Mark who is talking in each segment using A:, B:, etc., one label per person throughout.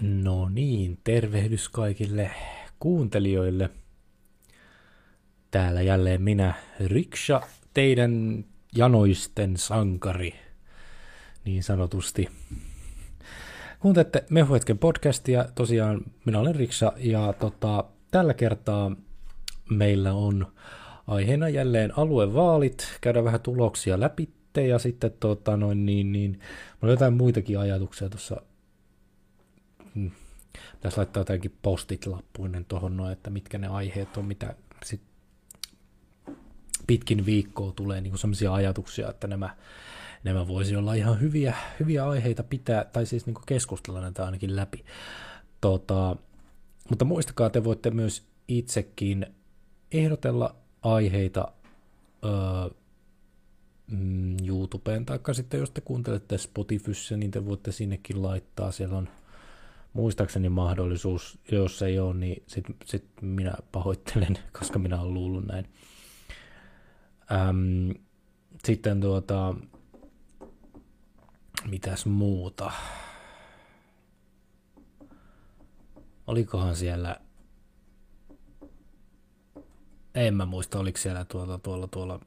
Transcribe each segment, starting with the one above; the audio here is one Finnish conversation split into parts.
A: No niin, tervehdys kaikille kuuntelijoille. Täällä jälleen minä, Riksha, teidän janoisten sankari, niin sanotusti. Kuuntelette Mehuhetken podcastia, tosiaan minä olen Riksha ja tota, tällä kertaa meillä on aiheena jälleen aluevaalit, käydään vähän tuloksia läpi ja sitten tota, noin, niin, niin, mulla on jotain muitakin ajatuksia tuossa pitäisi laittaa jotenkin postit lappuinen tuohon noin, että mitkä ne aiheet on, mitä sit pitkin viikkoa tulee niin sellaisia ajatuksia, että nämä, nämä voisi olla ihan hyviä, hyviä aiheita pitää, tai siis niin keskustella näitä ainakin läpi. Tota, mutta muistakaa, te voitte myös itsekin ehdotella aiheita öö, mm, YouTubeen, tai sitten jos te kuuntelette Spotifyssä, niin te voitte sinnekin laittaa, siellä on muistaakseni mahdollisuus, jos ei ole, niin sitten sit minä pahoittelen, koska minä olen luullut näin. Ähm, sitten tuota, mitäs muuta? Olikohan siellä, en mä muista, oliko siellä tuolla, tuolla, tuolla,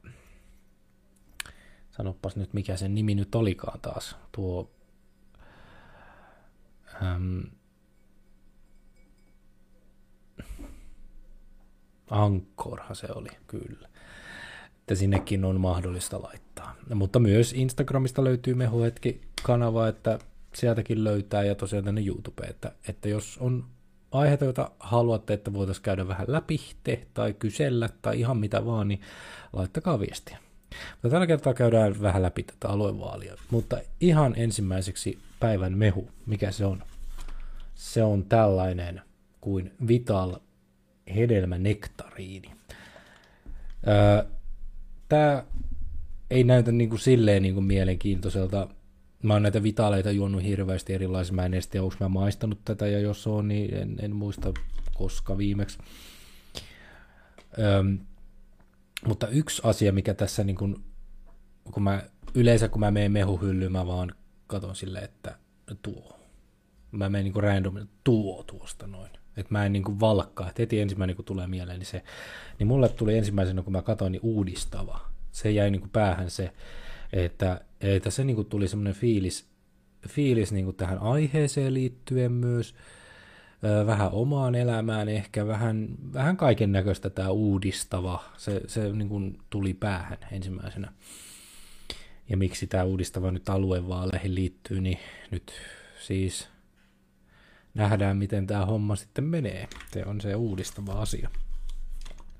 A: sanopas nyt mikä sen nimi nyt olikaan taas, tuo, äm, Ankorhan se oli, kyllä. Että sinnekin on mahdollista laittaa. Mutta myös Instagramista löytyy Mehuhetki-kanava, että sieltäkin löytää ja tosiaan tänne YouTube, että, että jos on aiheita, joita haluatte, että voitaisiin käydä vähän läpi te, tai kysellä tai ihan mitä vaan, niin laittakaa viestiä. Mutta tällä kertaa käydään vähän läpi tätä aluevaalia. Mutta ihan ensimmäiseksi päivän mehu, mikä se on? Se on tällainen kuin Vital hedelmänektariini. Tämä ei näytä niin kuin silleen niin kuin mielenkiintoiselta. Mä oon näitä vitaaleita juonut hirveästi erilaisia. Mä en edes tiedä, mä maistanut tätä, ja jos on, niin en, en muista koska viimeksi. Öm, mutta yksi asia, mikä tässä, niin kun, kun mä, yleensä kun mä menen mehuhyllyyn, mä vaan katon silleen, että tuo. Mä menen niin random, tuo tuosta noin että mä en niin kuin valkkaa, että heti ensimmäinen kun tulee mieleen, niin se, niin mulle tuli ensimmäisenä, kun mä katsoin, niin uudistava. Se jäi niin kuin päähän se, että, että se niin kuin tuli semmoinen fiilis, fiilis niin kuin tähän aiheeseen liittyen myös, vähän omaan elämään ehkä, vähän, vähän kaiken näköistä tämä uudistava, se, se niin kuin tuli päähän ensimmäisenä. Ja miksi tämä uudistava nyt aluevaaleihin liittyy, niin nyt siis nähdään, miten tämä homma sitten menee. Se on se uudistava asia.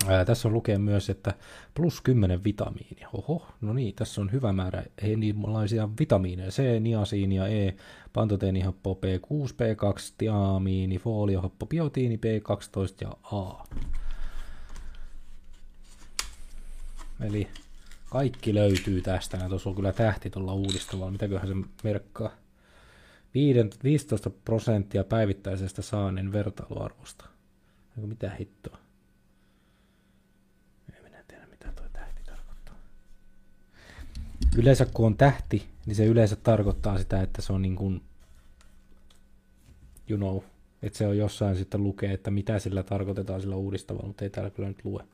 A: Ää, tässä on lukee myös, että plus 10 vitamiinia. Oho, no niin, tässä on hyvä määrä erilaisia vitamiineja. C, niasiinia, E, pantoteenihappo, B6, B2, tiamiini, foliohappo, biotiini, B12 ja A. Eli kaikki löytyy tästä. Tuossa on kyllä tähti tuolla uudistavalla. Mitäköhän se merkkaa? 15 prosenttia päivittäisestä saannin vertailuarvosta. Mitä hittoa? En minä tiedä, mitä tuo tähti tarkoittaa. Yleensä kun on tähti, niin se yleensä tarkoittaa sitä, että se on niin kuin, you know, että se on jossain sitten lukee, että mitä sillä tarkoitetaan sillä uudistavalla, mutta ei täällä kyllä nyt lue.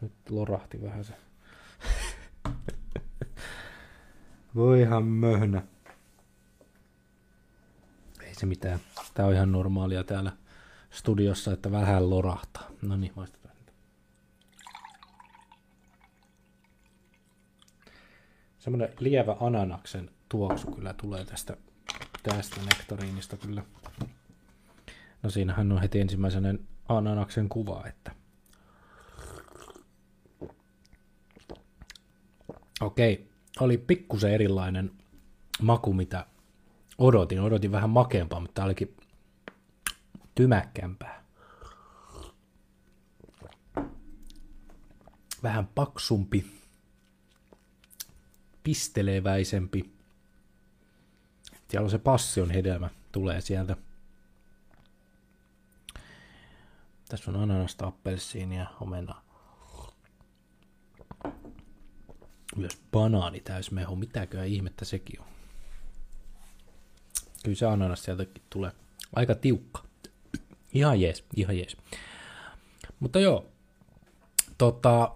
A: Nyt lorahti vähän se. Voihan möhnä se mitään. Tämä on ihan normaalia täällä studiossa, että vähän lorahtaa. No niin, maistetaan. Semmoinen lievä ananaksen tuoksu kyllä tulee tästä, tästä nektariinista kyllä. No siinähän on heti ensimmäisenä ananaksen kuva, että Okei, oli pikkusen erilainen maku, mitä odotin. Odotin vähän makeampaa, mutta tämä olikin tymäkkämpää. Vähän paksumpi, pisteleväisempi. Siellä on se passion hedelmä, tulee sieltä. Tässä on ananasta, appelsiinia, omena. Myös banaani täysmehu. Mitäköhän ihmettä sekin on? Kyllä se ananas sieltäkin tulee. aika tiukka. Ihan jees, ihan jees. Mutta joo, tota,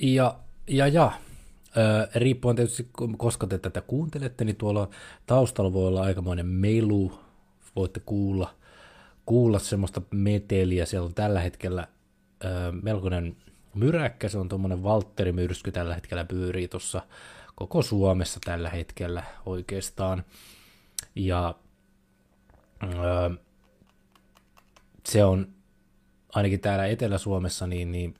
A: ja, ja, ja riippuen tietysti, koska te tätä kuuntelette, niin tuolla taustalla voi olla aikamoinen melu, voitte kuulla, kuulla semmoista meteliä, siellä on tällä hetkellä ö, melkoinen myräkkä, se on tuommoinen Valtteri-myrsky tällä hetkellä pyörii tuossa koko Suomessa tällä hetkellä oikeastaan, ja ö, se on ainakin täällä Etelä-Suomessa niin, niin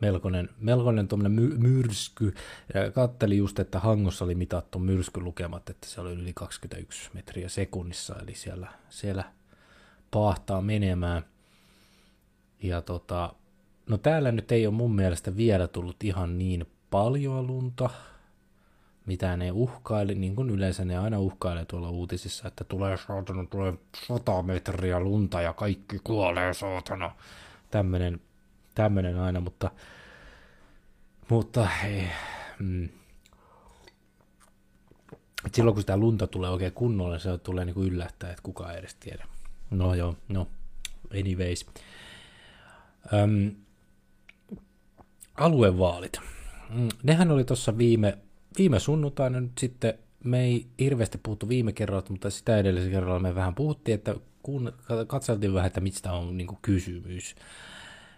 A: melkoinen, melkoinen my- myrsky. Ja kattelin just, että Hangossa oli mitattu myrskylukemat, että se oli yli 21 metriä sekunnissa, eli siellä, siellä pahtaa menemään. Ja tota, no täällä nyt ei ole mun mielestä vielä tullut ihan niin paljon lunta, mitä ne uhkaili, niin kuin yleensä ne aina uhkailee tuolla uutisissa, että tulee saatana, tulee 100 metriä lunta ja kaikki kuolee saatana. Tämmönen, tämmönen aina, mutta, mutta ei, mm, et silloin kun sitä lunta tulee oikein kunnolla, se tulee niin kuin yllättää, että kukaan ei edes tiedä. No joo, no, anyways. Öm, aluevaalit. Mm, nehän oli tuossa viime viime sunnuntaina nyt sitten, me ei hirveästi puhuttu viime kerralla, mutta sitä edellisellä kerralla me vähän puhuttiin, että kun katseltiin vähän, että mistä on niin kysymys.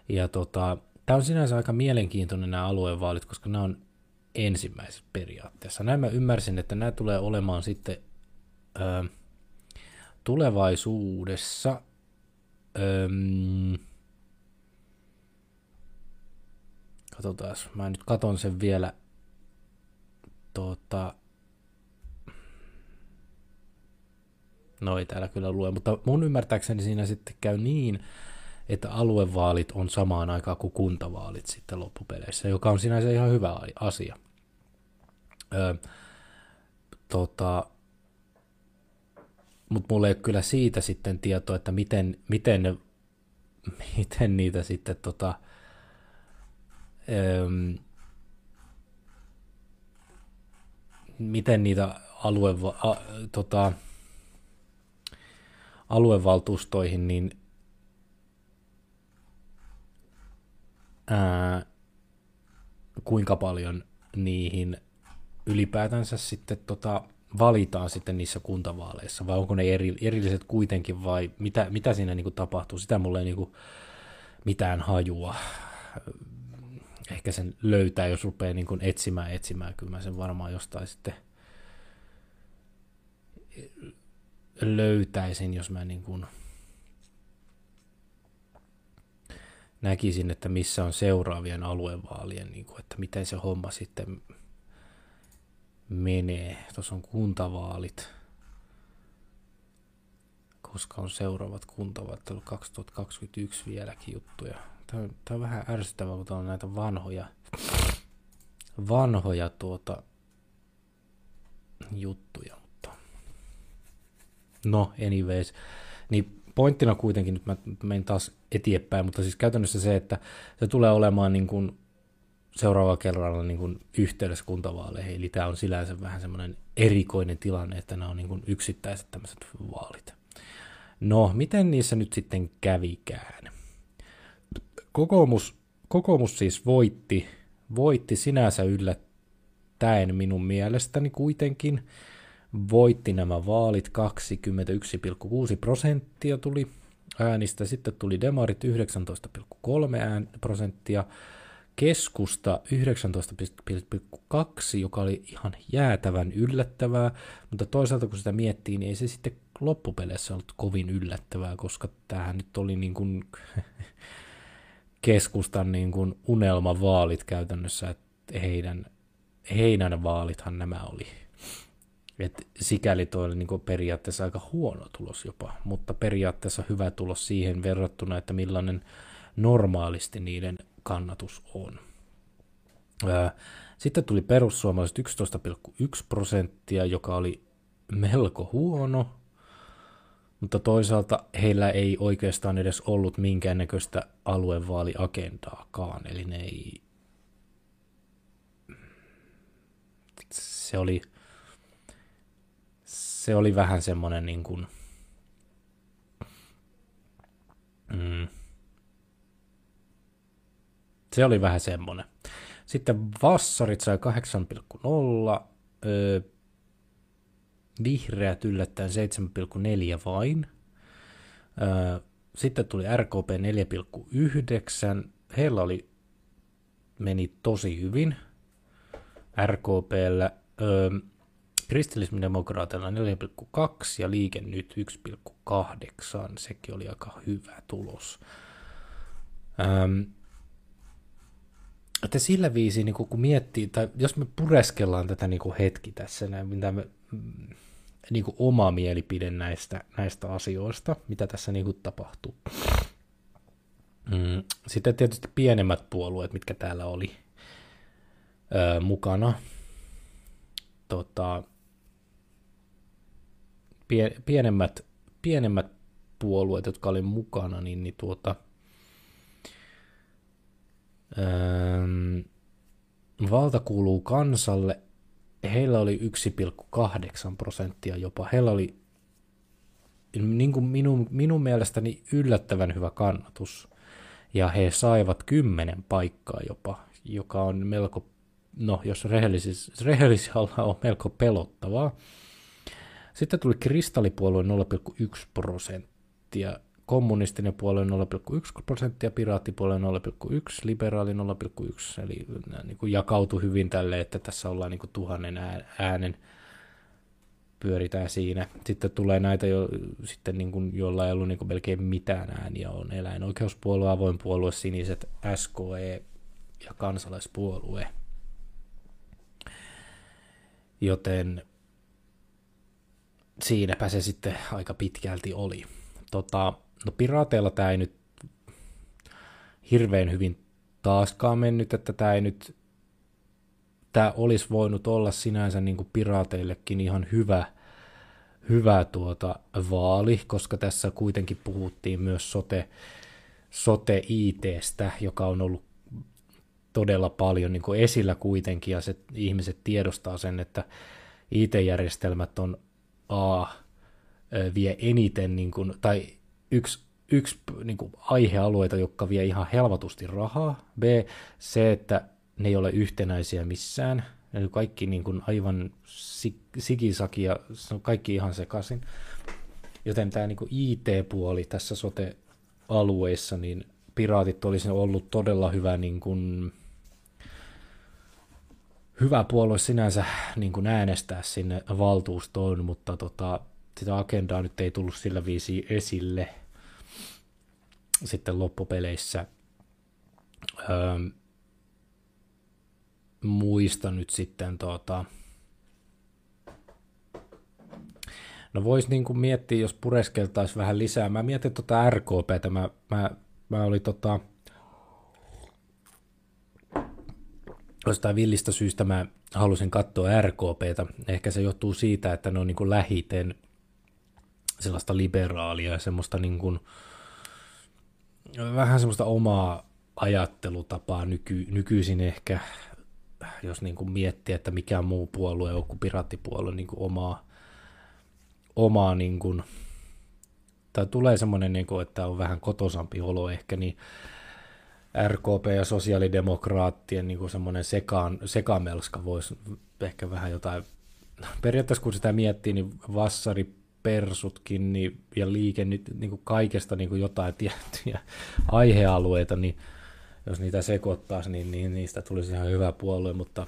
A: Ja tota, tämä on sinänsä aika mielenkiintoinen nämä aluevaalit, koska nämä on ensimmäiset periaatteessa. Näin mä ymmärsin, että nämä tulee olemaan sitten ö, tulevaisuudessa ö, Katsotaan, mä nyt katon sen vielä tuota, no ei täällä kyllä lue, mutta mun ymmärtääkseni siinä sitten käy niin, että aluevaalit on samaan aikaan kuin kuntavaalit sitten loppupeleissä, joka on sinänsä ihan hyvä asia. Öö, tota, mutta mulla ei ole kyllä siitä sitten tietoa, että miten, miten, miten niitä sitten tota, öö, miten niitä alue, a, tota, aluevaltuustoihin, niin ää, kuinka paljon niihin ylipäätänsä sitten tota, valitaan sitten niissä kuntavaaleissa, vai onko ne eri, erilliset kuitenkin, vai mitä, mitä siinä niin kuin tapahtuu, sitä mulle ei niin kuin mitään hajua ehkä sen löytää, jos rupeaa niin kuin etsimään, etsimään. Kyllä mä sen varmaan jostain sitten löytäisin, jos mä niin kuin näkisin, että missä on seuraavien aluevaalien, niin kuin, että miten se homma sitten menee. Tuossa on kuntavaalit. Koska on seuraavat kuntavaalit, 2021 vieläkin juttuja. Tämä on, vähän ärsyttävää, kun on näitä vanhoja, vanhoja tuota, juttuja. Mutta... No, anyways. Niin pointtina kuitenkin, nyt mä menen taas eteenpäin, mutta siis käytännössä se, että se tulee olemaan niin kuin seuraavalla kerralla niin kuin yhteydessä kuntavaaleihin, eli tämä on sillänsä vähän semmoinen erikoinen tilanne, että nämä on niin kuin yksittäiset tämmöiset vaalit. No, miten niissä nyt sitten kävikään? Kokoomus, kokoomus siis voitti, voitti sinänsä yllättäen minun mielestäni kuitenkin. Voitti nämä vaalit 21,6 prosenttia tuli äänistä, sitten tuli demarit 19,3 prosenttia, keskusta 19,2, joka oli ihan jäätävän yllättävää, mutta toisaalta kun sitä miettii, niin ei se sitten loppupeleissä ollut kovin yllättävää, koska tämähän nyt oli niin kuin keskustan niin kuin unelmavaalit käytännössä, että heidän, heidän vaalithan nämä oli. Et sikäli toi oli niin kuin periaatteessa aika huono tulos jopa, mutta periaatteessa hyvä tulos siihen verrattuna, että millainen normaalisti niiden kannatus on. Sitten tuli perussuomalaiset 11,1 prosenttia, joka oli melko huono, mutta toisaalta heillä ei oikeastaan edes ollut minkäännäköistä aluevaaliagendaakaan, eli ne ei... Se oli, se oli vähän semmoinen niin kuin, mm, se oli vähän semmoinen. Sitten vassarit sai 8,0, öö, vihreät yllättäen 7,4 vain. Sitten tuli RKP 4,9. Heillä oli, meni tosi hyvin RKPllä. Öö, kristillisdemokraateilla 4,2 ja liike nyt 1,8. Sekin oli aika hyvä tulos. Öö, että sillä viisi, niin kun miettii, tai jos me pureskellaan tätä niin hetki tässä, näin, mitä me, mm, niin kuin oma mielipide näistä, näistä asioista, mitä tässä niin kuin tapahtuu. Mm, sitten tietysti pienemmät puolueet, mitkä täällä oli öö, mukana. Tota, pie, pienemmät, pienemmät puolueet, jotka oli mukana, niin, niin tuota, valta kuuluu kansalle heillä oli 1,8 prosenttia jopa. Heillä oli niin kuin minun, minun mielestäni yllättävän hyvä kannatus. Ja he saivat kymmenen paikkaa jopa, joka on melko, no jos rehellisellä on melko pelottavaa. Sitten tuli kristallipuolue 0,1 prosenttia, kommunistinen puolue 0,1 prosenttia, piraattipuolue 0,1, liberaali 0,1, eli niin kuin jakautui hyvin tälle, että tässä ollaan niin kuin tuhannen äänen pyöritään siinä. Sitten tulee näitä, jo, sitten niin kuin, joilla ei ollut niin kuin melkein mitään ääniä, on eläinoikeuspuolue, avoin puolue, siniset, SKE ja kansalaispuolue. Joten siinäpä se sitten aika pitkälti oli. Tota, No piraateilla tämä ei nyt hirveän hyvin taaskaan mennyt, että tämä ei nyt, tämä olisi voinut olla sinänsä niin kuin piraateillekin ihan hyvä, hyvä tuota vaali, koska tässä kuitenkin puhuttiin myös sote, sote ITstä, joka on ollut todella paljon niin kuin esillä kuitenkin, ja se, ihmiset tiedostaa sen, että IT-järjestelmät on A, vie eniten, niin kuin, tai yksi, yksi niin kuin aihealueita, jotka vie ihan helvatusti rahaa. B, se, että ne ei ole yhtenäisiä missään. Eli kaikki niin kuin aivan sikisaki ja kaikki ihan sekaisin. Joten tämä niin kuin IT-puoli tässä sote-alueissa, niin piraatit olisi ollut todella hyvä, niin kuin, hyvä puolue sinänsä niin kuin äänestää sinne valtuustoon, mutta tota, sitä agendaa nyt ei tullut sillä viisi esille sitten loppupeleissä. Öö, muista nyt sitten tota, No voisi niinku miettiä, jos pureskeltaisiin vähän lisää. Mä mietin tota RKPtä, mä, mä, mä olin tota, jostain villistä syystä mä halusin katsoa RKPtä. Ehkä se johtuu siitä, että ne on niinku lähiten sellaista liberaalia ja semmoista niin kuin, vähän semmoista omaa ajattelutapaa nyky, nykyisin ehkä, jos niin kuin miettii, että mikä muu puolue on kuin piraattipuolue, niin kuin omaa, omaa niin kuin, tai tulee semmoinen, niin kuin, että on vähän kotosampi olo ehkä, niin RKP ja sosiaalidemokraattien niin semmoinen sekaan, sekamelska voisi ehkä vähän jotain, periaatteessa kun sitä miettii, niin vassari persutkin niin, ja liike nyt niin kuin kaikesta niin kuin jotain tiettyjä aihealueita, niin jos niitä sekoittaisi, niin, niin niistä tulisi ihan hyvä puolue, mutta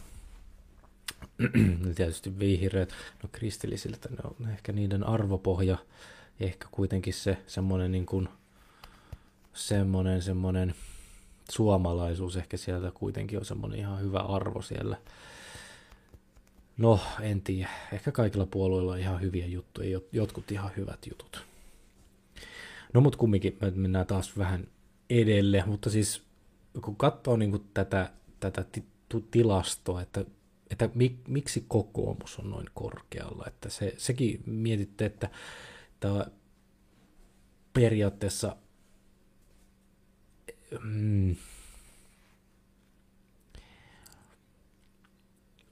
A: tietysti vihreät, no kristillisiltä ne on ehkä niiden arvopohja, ehkä kuitenkin se semmoinen niin kuin, semmoinen, semmoinen suomalaisuus ehkä sieltä kuitenkin on semmoinen ihan hyvä arvo siellä No, en tiedä. Ehkä kaikilla puolueilla on ihan hyviä juttuja, jotkut ihan hyvät jutut. No, mutta kumminkin me mennään taas vähän edelle, mutta siis kun katsoo niin kuin tätä, tätä tilastoa, että, että mik, miksi kokoomus on noin korkealla, että se, sekin mietitte, että tämä periaatteessa mm,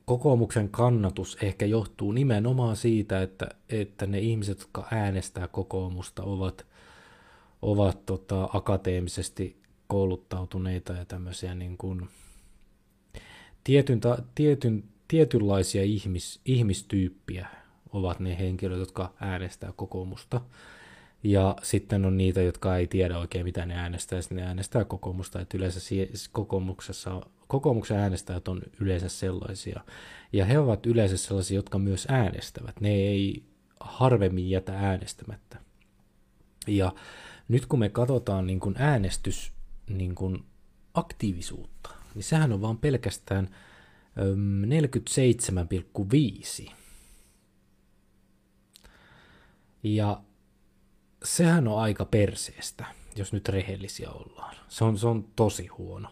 A: kokoomuksen kannatus ehkä johtuu nimenomaan siitä, että, että ne ihmiset, jotka äänestää kokoomusta, ovat, ovat tota, akateemisesti kouluttautuneita ja tämmöisiä niin kuin, tietyn, tietyn, tietynlaisia ihmis, ihmistyyppiä ovat ne henkilöt, jotka äänestää kokoomusta. Ja sitten on niitä, jotka ei tiedä oikein mitä ne äänestää, sitten ne äänestää kokoomusta, että yleensä kokoomuksessa, kokoomuksen äänestäjät on yleensä sellaisia. Ja he ovat yleensä sellaisia, jotka myös äänestävät. Ne ei harvemmin jätä äänestämättä. Ja nyt kun me katsotaan niin kuin äänestys niin kuin aktiivisuutta, niin sehän on vaan pelkästään 47,5. Ja sehän on aika perseestä, jos nyt rehellisiä ollaan. Se on, se on tosi huono,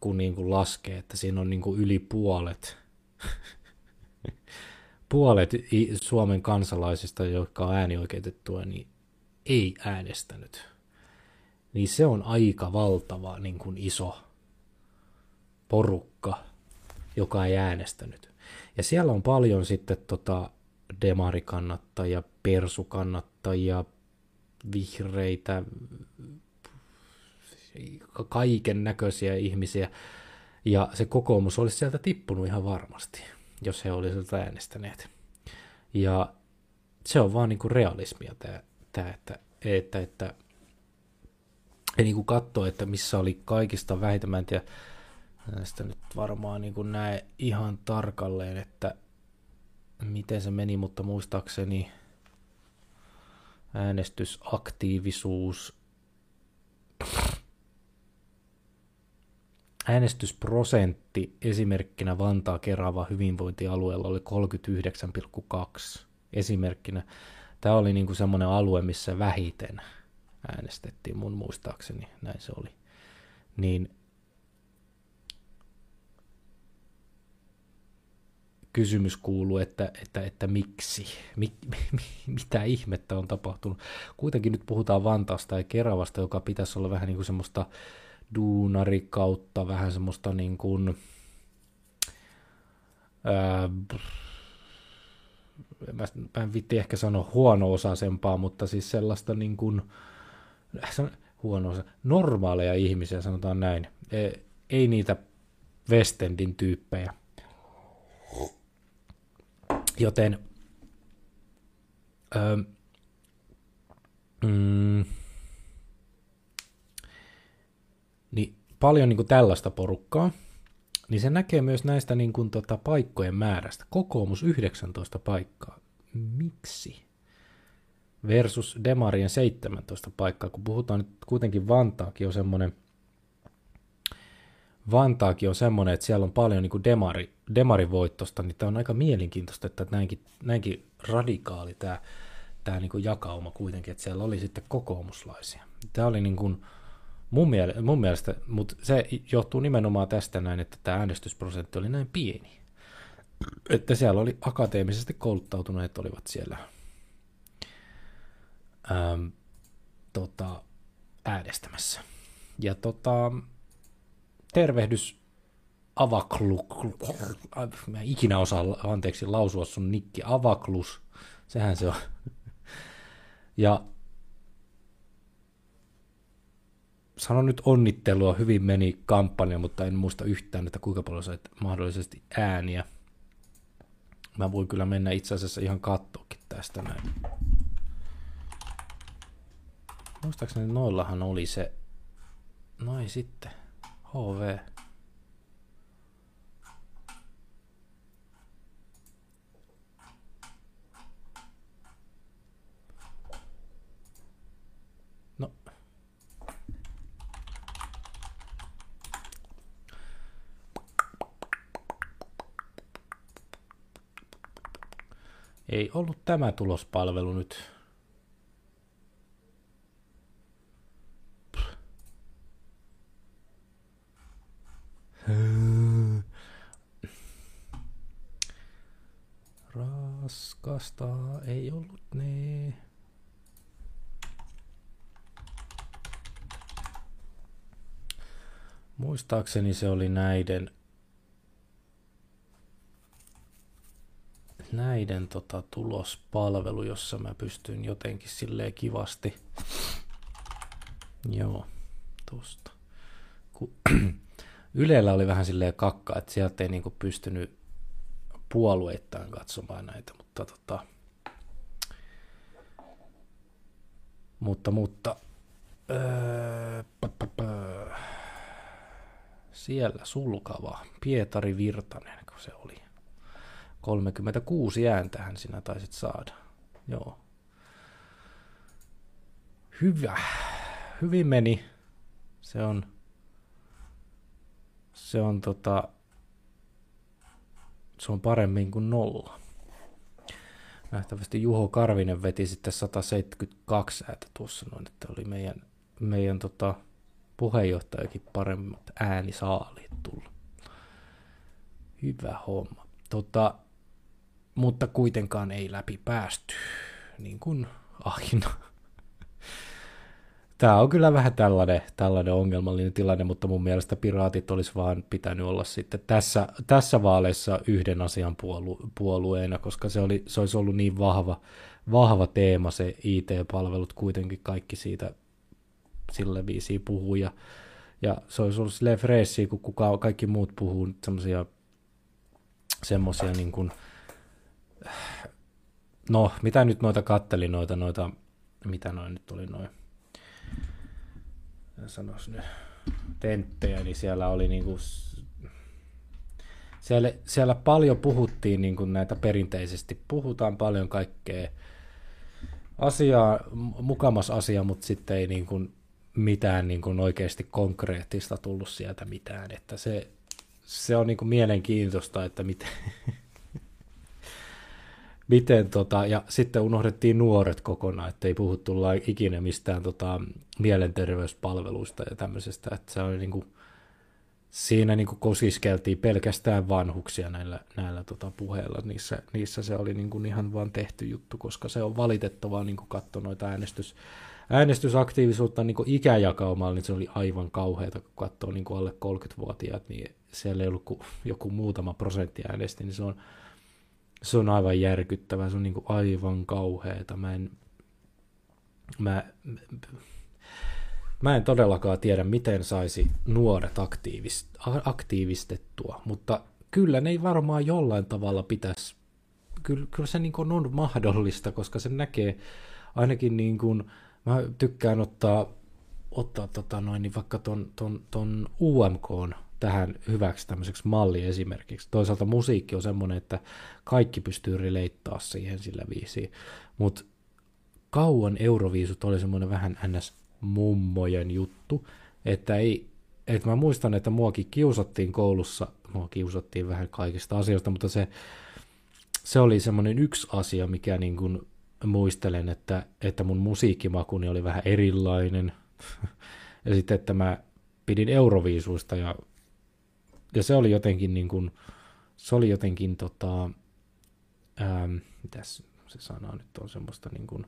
A: kun niin kuin laskee, että siinä on niin kuin yli puolet, puolet Suomen kansalaisista, jotka on äänioikeutettua, niin ei äänestänyt. Niin se on aika valtava niin kuin iso porukka, joka ei äänestänyt. Ja siellä on paljon sitten tota demarikannattajia, persukannattajia, vihreitä, kaiken näköisiä ihmisiä. Ja se kokoomus olisi sieltä tippunut ihan varmasti, jos he olisivat äänestäneet. Ja se on vaan niin kuin realismia tämä, tämä että, että, että ei niin kuin että missä oli kaikista vähiten. Mä en tiedä, näistä nyt varmaan niin kuin näe ihan tarkalleen, että miten se meni, mutta muistaakseni äänestysaktiivisuus, äänestysprosentti esimerkkinä Vantaa Kerava hyvinvointialueella oli 39,2 esimerkkinä. Tämä oli niin kuin semmoinen alue, missä vähiten äänestettiin mun muistaakseni, näin se oli. Niin kysymys kuuluu, että, että, että miksi, mi, mi, mitä ihmettä on tapahtunut. Kuitenkin nyt puhutaan Vantaasta ja Keravasta, joka pitäisi olla vähän niin kuin semmoista duunari kautta, vähän semmoista niin kuin, ää, mä, mä en vitti ehkä sanoa huono-osaisempaa, mutta siis sellaista niin kuin, huono normaaleja ihmisiä, sanotaan näin. E, ei niitä Westendin tyyppejä. Joten öö, mm, niin paljon niin kuin tällaista porukkaa, niin se näkee myös näistä niin kuin, tota, paikkojen määrästä. Kokoomus 19 paikkaa. Miksi? Versus Demarien 17 paikkaa, kun puhutaan nyt kuitenkin Vantaakin on semmoinen – Vantaakin on semmoinen, että siellä on paljon niin kuin demari, demarivoittosta, niin tämä on aika mielenkiintoista, että näinkin, näinkin radikaali tämä, tämä niin kuin jakauma kuitenkin, että siellä oli sitten kokoomuslaisia. Tämä oli niin kuin, mun, mielestä, mun mielestä, mutta se johtuu nimenomaan tästä näin, että tämä äänestysprosentti oli näin pieni. Että siellä oli akateemisesti kouluttautuneet olivat siellä ähm, tota, äänestämässä. Ja tota, tervehdys Avaklu, mä ikinä osaa anteeksi lausua sun nikki, Avaklus, sehän se on. Ja sanon nyt onnittelua, hyvin meni kampanja, mutta en muista yhtään, että kuinka paljon sait mahdollisesti ääniä. Mä voin kyllä mennä itse asiassa ihan kattoakin tästä näin. Muistaakseni noillahan oli se, noin sitten. HV. No. Ei ollut tämä tulospalvelu nyt Raskasta ei ollut ne. Muistaakseni se oli näiden näiden tota, tulospalvelu, jossa mä pystyn jotenkin silleen kivasti. Joo, tosta. Ku, Ylellä oli vähän silleen kakka, että sieltä ei niinku pystynyt puolueittain katsomaan näitä, mutta tota, mutta, mutta öö, pä, pä, pä. Siellä sulkava Pietari Virtanen, kun se oli. 36 ääntähän sinä taisit saada. Joo. Hyvä. Hyvin meni. Se on, se on tota, se on paremmin kuin nolla. Nähtävästi Juho Karvinen veti sitten 172 ääntä tuossa noin, että oli meidän, meidän tota, puheenjohtajakin paremmat äänisaaliit tullut. Hyvä homma. Tota, mutta kuitenkaan ei läpi päästy, niin kuin aina. Tämä on kyllä vähän tällainen, tällainen ongelmallinen tilanne, mutta mun mielestä piraatit olisi vaan pitänyt olla sitten tässä, tässä vaaleissa yhden asian puolu, puolueena, koska se, oli, se olisi ollut niin vahva, vahva teema se IT-palvelut, kuitenkin kaikki siitä sille viisi puhuu, ja, ja se olisi ollut silleen freessiä, kun kuka, kaikki muut puhuu semmoisia semmoisia niin kuin, no, mitä nyt noita kattelin, noita, noita, mitä noin nyt oli noin, sanois nyt, tenttejä, niin siellä oli niinku, siellä, siellä paljon puhuttiin niin kuin näitä perinteisesti, puhutaan paljon kaikkea asiaa, mukamas asia, mutta sitten ei niin kuin mitään niin kuin oikeasti konkreettista tullut sieltä mitään, että se, se on niin kuin mielenkiintoista, että miten, miten tota, ja sitten unohdettiin nuoret kokonaan, että ei puhuttu ikinä mistään tota, mielenterveyspalveluista ja tämmöisestä, että se oli niin kuin, siinä niin kuin kosiskeltiin pelkästään vanhuksia näillä, näillä tota, puheilla, niissä, niissä se oli niin kuin ihan vaan tehty juttu, koska se on valitettavaa niin katsoa noita äänestys, äänestysaktiivisuutta niin ikäjakaumalla, niin se oli aivan kauheata, kun katsoo niin alle 30-vuotiaat, niin siellä ei ollut kuin joku muutama prosentti äänesti, niin se on se on aivan järkyttävää, se on niin aivan kauheeta. Mä en, mä, mä en todellakaan tiedä, miten saisi nuoret aktiivist, aktiivistettua, mutta kyllä ne ei varmaan jollain tavalla pitäisi, kyllä, kyllä se niin on mahdollista, koska se näkee ainakin niin kuin, mä tykkään ottaa, ottaa tota noin, niin vaikka ton, ton, ton UMK tähän hyväksi tämmöiseksi malli esimerkiksi. Toisaalta musiikki on semmoinen, että kaikki pystyy releittaa siihen sillä viisiin, mutta kauan Euroviisut oli semmoinen vähän ns. mummojen juttu, että ei, että mä muistan, että muakin kiusattiin koulussa, mua kiusattiin vähän kaikista asioista, mutta se, se oli semmoinen yksi asia, mikä niin kuin muistelen, että, että mun musiikkimakuni oli vähän erilainen, ja sitten, että mä pidin Euroviisuista ja ja se oli jotenkin niin kuin, se oli jotenkin tota, ähm, mitäs se sana nyt on semmoista niin kuin,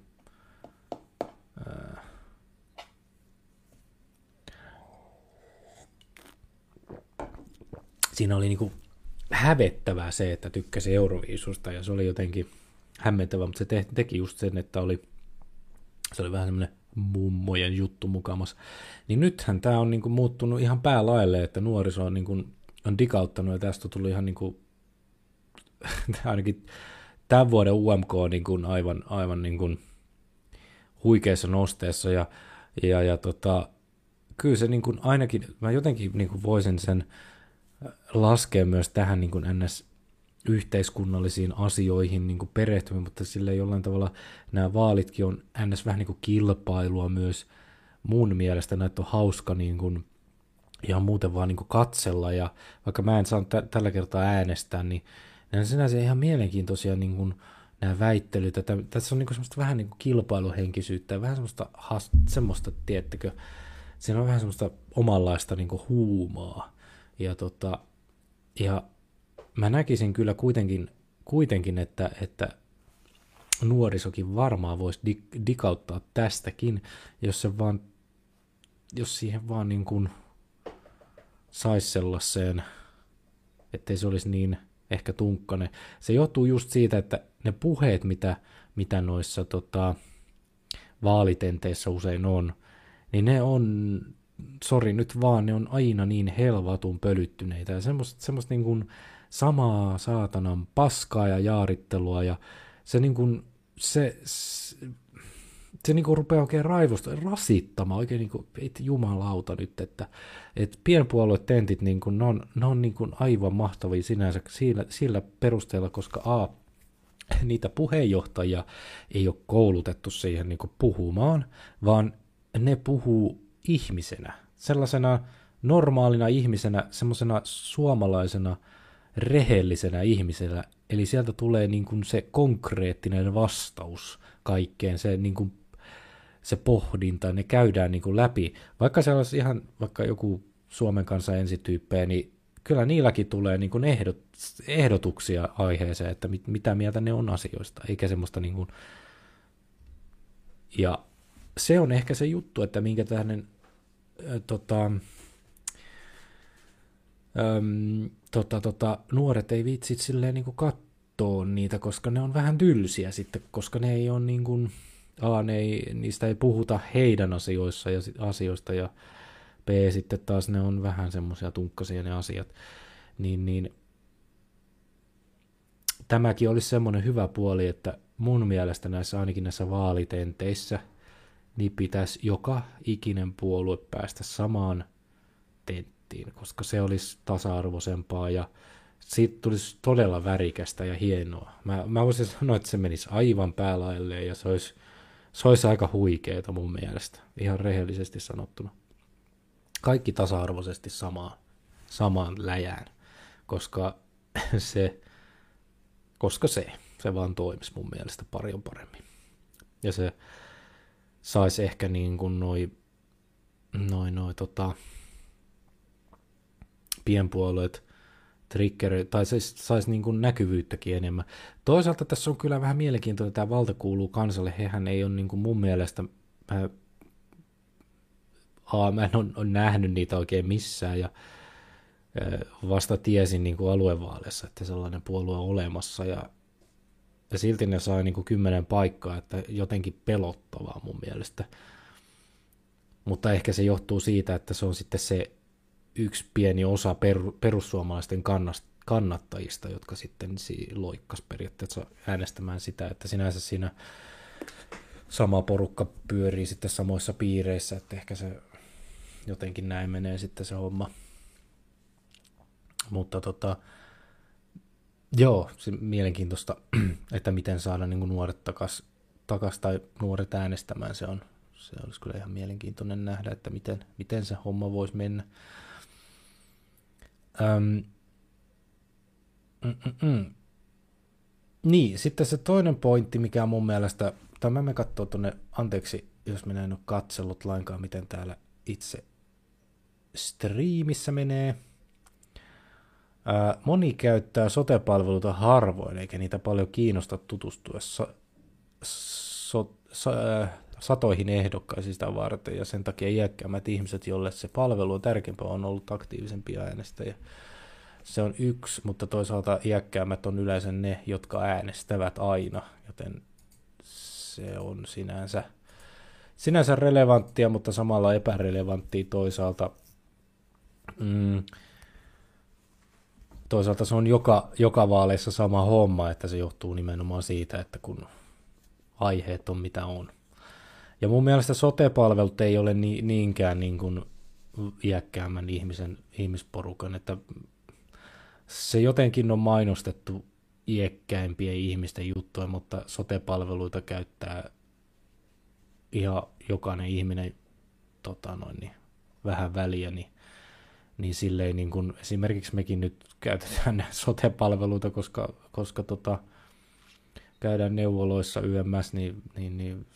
A: äh, siinä oli niin kuin hävettävää se, että tykkäsi Euroviisusta ja se oli jotenkin hämmentävää, mutta se te, teki just sen, että oli, se oli vähän semmoinen mummojen juttu mukamas. Niin nythän tämä on niin kuin muuttunut ihan päälaille, että nuoriso on niin kuin on digauttanut ja tästä tullut ihan niin kuin, ainakin tämän vuoden UMK on niin kuin aivan, aivan niin kuin huikeassa nosteessa ja, ja, ja tota, kyllä se niin kuin ainakin, mä jotenkin niin kuin voisin sen laskea myös tähän niin kuin ns yhteiskunnallisiin asioihin niin perehtymään, mutta sille jollain tavalla nämä vaalitkin on ns. vähän niin kuin kilpailua myös mun mielestä, näitä on hauska niin kuin ihan muuten vaan niin katsella, ja vaikka mä en saa t- tällä kertaa äänestää, niin ne on sinänsä ihan mielenkiintoisia niin kuin, nämä väittelyt, että tässä on niin kuin semmoista vähän niin kuin kilpailuhenkisyyttä, ja vähän semmoista, semmoista, tiettäkö, siinä on vähän semmoista omanlaista niin kuin huumaa, ja, tota, ja mä näkisin kyllä kuitenkin, kuitenkin että, että nuorisokin varmaan voisi di- dikauttaa tästäkin, jos se vaan, jos siihen vaan niin kuin saisi sellaiseen, ettei se olisi niin, ehkä tunkkane. Se johtuu just siitä, että ne puheet, mitä, mitä noissa tota, vaalitenteissä usein on, niin ne on, sori nyt vaan, ne on aina niin helvatun pölyttyneitä ja semmoista, semmoista niin kuin samaa saatanan paskaa ja jaarittelua ja se niin kuin, se, se, se niin kuin rupeaa oikein raivosta, rasittamaan. Oikein niin kuin, et jumalauta nyt, että, että pienpuoluetentit, niin kuin, ne on, ne on niin kuin aivan mahtavia sinänsä sillä, sillä perusteella, koska A, niitä puheenjohtajia ei ole koulutettu siihen niin kuin puhumaan, vaan ne puhuu ihmisenä, sellaisena normaalina ihmisenä, semmoisena suomalaisena rehellisenä ihmisenä, eli sieltä tulee niin kuin se konkreettinen vastaus kaikkeen, se, niin kuin, se pohdinta, ne käydään niin kuin läpi. Vaikka se olisi ihan vaikka joku Suomen kanssa ensityyppejä, niin kyllä niilläkin tulee niin kuin ehdot, ehdotuksia aiheeseen, että mit, mitä mieltä ne on asioista, eikä semmoista niin kuin... Ja se on ehkä se juttu, että minkä tähden äh, tota, äm, tota, tota, nuoret ei viitsit silleen niin kuin niitä, koska ne on vähän tylsiä sitten, koska ne ei ole niin kuin, A, ne ei, niistä ei puhuta heidän asioissa ja asioista ja B sitten taas ne on vähän semmoisia tunkkasia ne asiat, niin, niin tämäkin olisi semmoinen hyvä puoli, että mun mielestä näissä ainakin näissä vaalitenteissä – niin pitäisi joka ikinen puolue päästä samaan tenttiin, koska se olisi tasa-arvoisempaa ja siitä tulisi todella värikästä ja hienoa. Mä, mä voisin sanoa, että se menisi aivan päälailleen ja se olisi, se olisi aika huikeeta mun mielestä, ihan rehellisesti sanottuna. Kaikki tasa-arvoisesti samaan, samaan läjään, koska se, koska se, se vaan toimisi mun mielestä paljon paremmin. Ja se saisi ehkä niin kuin noin noi, noi, tota, pienpuolueet triggeri, tai se saisi niin kuin näkyvyyttäkin enemmän. Toisaalta tässä on kyllä vähän mielenkiintoista, että tämä valta kuuluu kansalle. Hehän ei ole niin kuin mun mielestä, mä, a, mä en ole, nähnyt niitä oikein missään, ja vasta tiesin niin kuin aluevaaleissa, että sellainen puolue on olemassa, ja ja silti ne sai niin kuin kymmenen paikkaa, että jotenkin pelottavaa mun mielestä. Mutta ehkä se johtuu siitä, että se on sitten se yksi pieni osa per, perussuomalaisten kannast, kannattajista, jotka sitten loikkas periaatteessa äänestämään sitä, että sinänsä siinä sama porukka pyörii sitten samoissa piireissä, että ehkä se jotenkin näin menee sitten se homma. Mutta tota, Joo, se mielenkiintoista, että miten saada niin nuoret takas, takas tai nuoret äänestämään, se, on, se olisi kyllä ihan mielenkiintoinen nähdä, että miten, miten se homma voisi mennä. Öm, mm-mm. Niin, sitten se toinen pointti, mikä mun mielestä, tai mä me katsoa tuonne, anteeksi, jos minä en ole katsellut lainkaan, miten täällä itse striimissä menee, moni käyttää sotepalveluita harvoin, eikä niitä paljon kiinnosta tutustua so, so, so, satoihin ehdokkaisiin sitä varten, ja sen takia iäkkäämmät ihmiset, joille se palvelu on tärkeämpää, on ollut aktiivisempia äänestäjiä. Se on yksi, mutta toisaalta iäkkäämmät on yleensä ne, jotka äänestävät aina, joten se on sinänsä, sinänsä relevanttia, mutta samalla epärelevanttia toisaalta. Mm, toisaalta se on joka, joka vaaleissa sama homma, että se johtuu nimenomaan siitä, että kun aiheet on mitä on. Ja mun mielestä sote-palvelut ei ole ni, niinkään niin kuin iäkkäämmän ihmisen, ihmisporukan, että se jotenkin on mainostettu iäkkäimpien ihmisten juttuja, mutta sote-palveluita käyttää ihan jokainen ihminen tota noin, niin, vähän väliä, niin niin silleen niin kuin esimerkiksi mekin nyt käytetään sote-palveluita, koska, koska tota, käydään neuvoloissa YMS, niin, niin, niin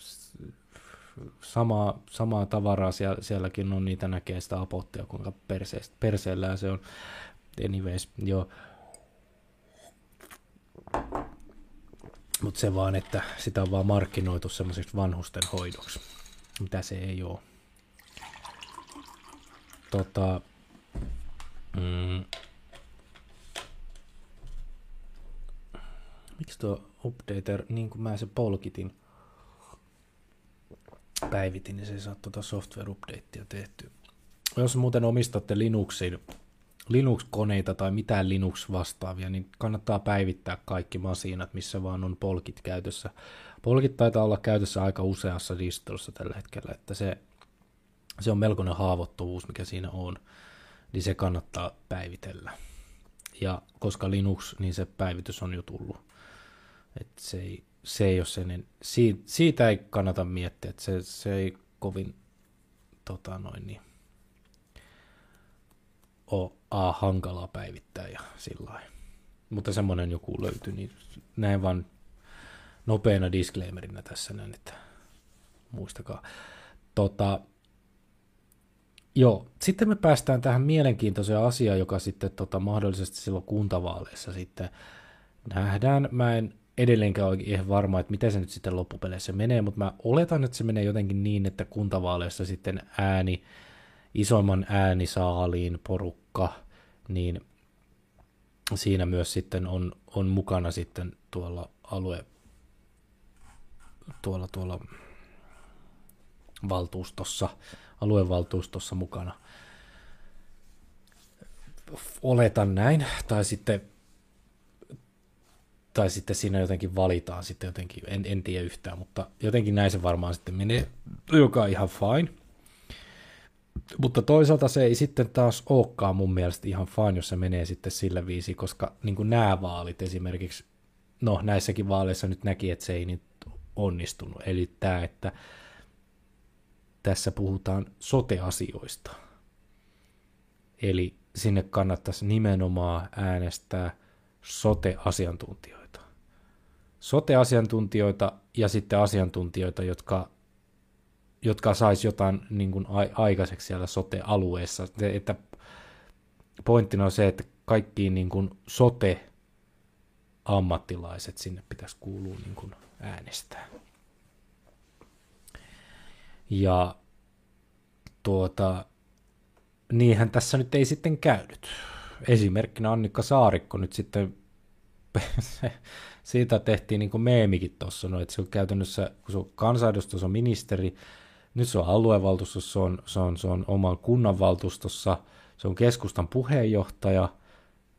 A: samaa, samaa tavaraa siellä, sielläkin on, niitä näkee sitä apottia, kuinka perseellä perseellään se on. Anyways, joo. Mutta se vaan, että sitä on vaan markkinoitu semmoiseksi vanhusten hoidoksi, mitä se ei ole. Tota, Mm. miksi tuo updater, niin kuin mä se polkitin, päivitin, niin se ei saa tuota software updatea tehtyä. Jos muuten omistatte Linuxin, Linux-koneita tai mitään Linux-vastaavia, niin kannattaa päivittää kaikki masiinat, missä vaan on polkit käytössä. Polkit taitaa olla käytössä aika useassa distossa tällä hetkellä, että se, se on melkoinen haavoittuvuus, mikä siinä on, niin se kannattaa päivitellä. Ja koska Linux, niin se päivitys on jo tullut. Et se, ei, se ei ole sen, siitä, siitä ei kannata miettiä, että se, se ei kovin tota noin niin, ole a, hankalaa päivittää ja sillä Mutta semmoinen joku löytyi, niin näin vaan nopeana disclaimerina tässä näin, että muistakaa. Tota, joo, sitten me päästään tähän mielenkiintoiseen asiaan, joka sitten tota, mahdollisesti silloin kuntavaaleissa sitten nähdään. Mä en edelleenkään ole ihan varma, että miten se nyt sitten loppupeleissä menee, mutta mä oletan, että se menee jotenkin niin, että kuntavaaleissa sitten ääni, isoimman äänisaaliin porukka, niin siinä myös sitten on, on mukana sitten tuolla alue, tuolla, tuolla valtuustossa, aluevaltuustossa mukana. Oletan näin, tai sitten tai sitten siinä jotenkin valitaan sitten jotenkin, en, en tiedä yhtään, mutta jotenkin näin se varmaan sitten menee, joka on ihan fine. Mutta toisaalta se ei sitten taas olekaan mun mielestä ihan fine, jos se menee sitten sillä viisi, koska niin kuin nämä vaalit esimerkiksi, no näissäkin vaaleissa nyt näki, että se ei nyt onnistunut. Eli tämä, että tässä puhutaan sote-asioista. Eli sinne kannattaisi nimenomaan äänestää sote-asiantuntijoita. Sote-asiantuntijoita ja sitten asiantuntijoita, jotka jotka saisi jotain niin kuin aikaiseksi siellä sote-alueessa. Että pointtina on se, että kaikkiin niin kuin sote-ammattilaiset sinne pitäisi kuulua niin kuin äänestää. Ja tuota, niinhän tässä nyt ei sitten käynyt. Esimerkkinä Annikka Saarikko nyt sitten, siitä tehtiin niin kuin meemikin tuossa, no, että se on käytännössä, kun se on kansanedustus on ministeri, nyt se on aluevaltuustossa, se on, se on, se on oman kunnanvaltuustossa, se on keskustan puheenjohtaja,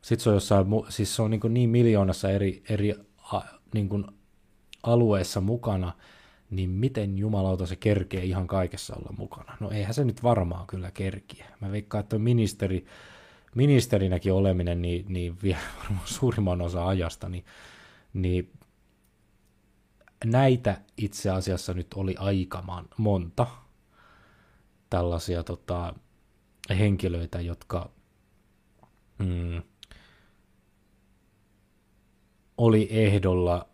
A: sitten se on jossain, siis se on niin, niin miljoonassa eri, eri a, niin kuin alueessa mukana, niin miten jumalauta se kerkee ihan kaikessa olla mukana? No eihän se nyt varmaan kyllä kerkiä. Mä veikkaan, että ministeri, ministerinäkin oleminen niin, niin vie varmaan suurimman osa ajasta, niin, niin näitä itse asiassa nyt oli aika monta tällaisia tota, henkilöitä, jotka mm, oli ehdolla,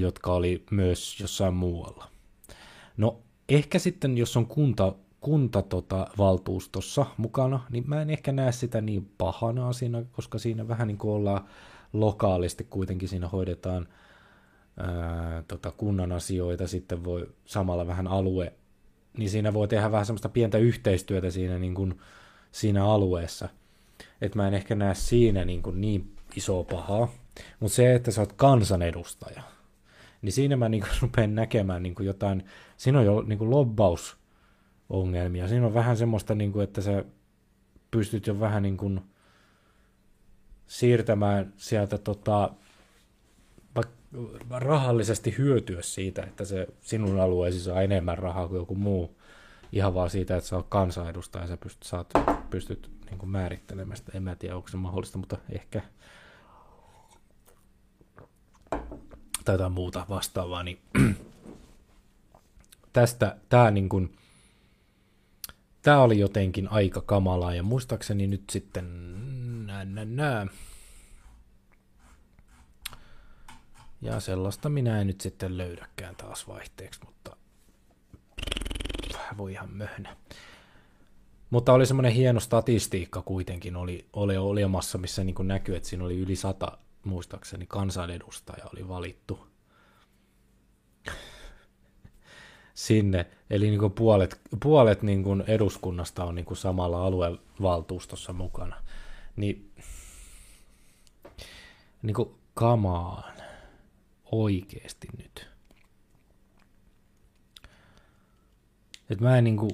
A: jotka oli myös jossain muualla. No ehkä sitten, jos on kunta, kunta tota, valtuustossa mukana, niin mä en ehkä näe sitä niin pahana asiana, koska siinä vähän niin kuin ollaan lokaalisti kuitenkin siinä hoidetaan – ää, tota, kunnan asioita, sitten voi samalla vähän alue, niin siinä voi tehdä vähän semmoista pientä yhteistyötä siinä, niin kuin, siinä alueessa. Että mä en ehkä näe siinä niin, kuin niin iso pahaa, mutta se, että sä oot kansanedustaja, niin siinä mä niin kuin rupean näkemään niin kuin jotain, siinä on jo niin kuin lobbausongelmia, siinä on vähän semmoista, niin kuin, että sä pystyt jo vähän niin kuin siirtämään sieltä tota, rahallisesti hyötyä siitä, että se sinun alueesi saa enemmän rahaa kuin joku muu, ihan vaan siitä, että sä oot kansanedustaja ja sä pystyt, saat, pystyt niin kuin määrittelemään sitä. En mä tiedä, onko se mahdollista, mutta ehkä tai jotain muuta vastaavaa, niin tästä tämä niin kuin, tämä oli jotenkin aika kamalaa, ja muistaakseni nyt sitten nää, nää, nää, Ja sellaista minä en nyt sitten löydäkään taas vaihteeksi, mutta voi ihan möhnä. Mutta oli semmoinen hieno statistiikka kuitenkin oli, oli olemassa, missä niin näkyy, että siinä oli yli sata, muistaakseni, kansanedustaja oli valittu sinne. Eli niin kuin puolet, puolet niin kuin eduskunnasta on niin kuin samalla aluevaltuustossa mukana. Niin, niin kuin, come on oikeesti nyt. Et mä en niinku...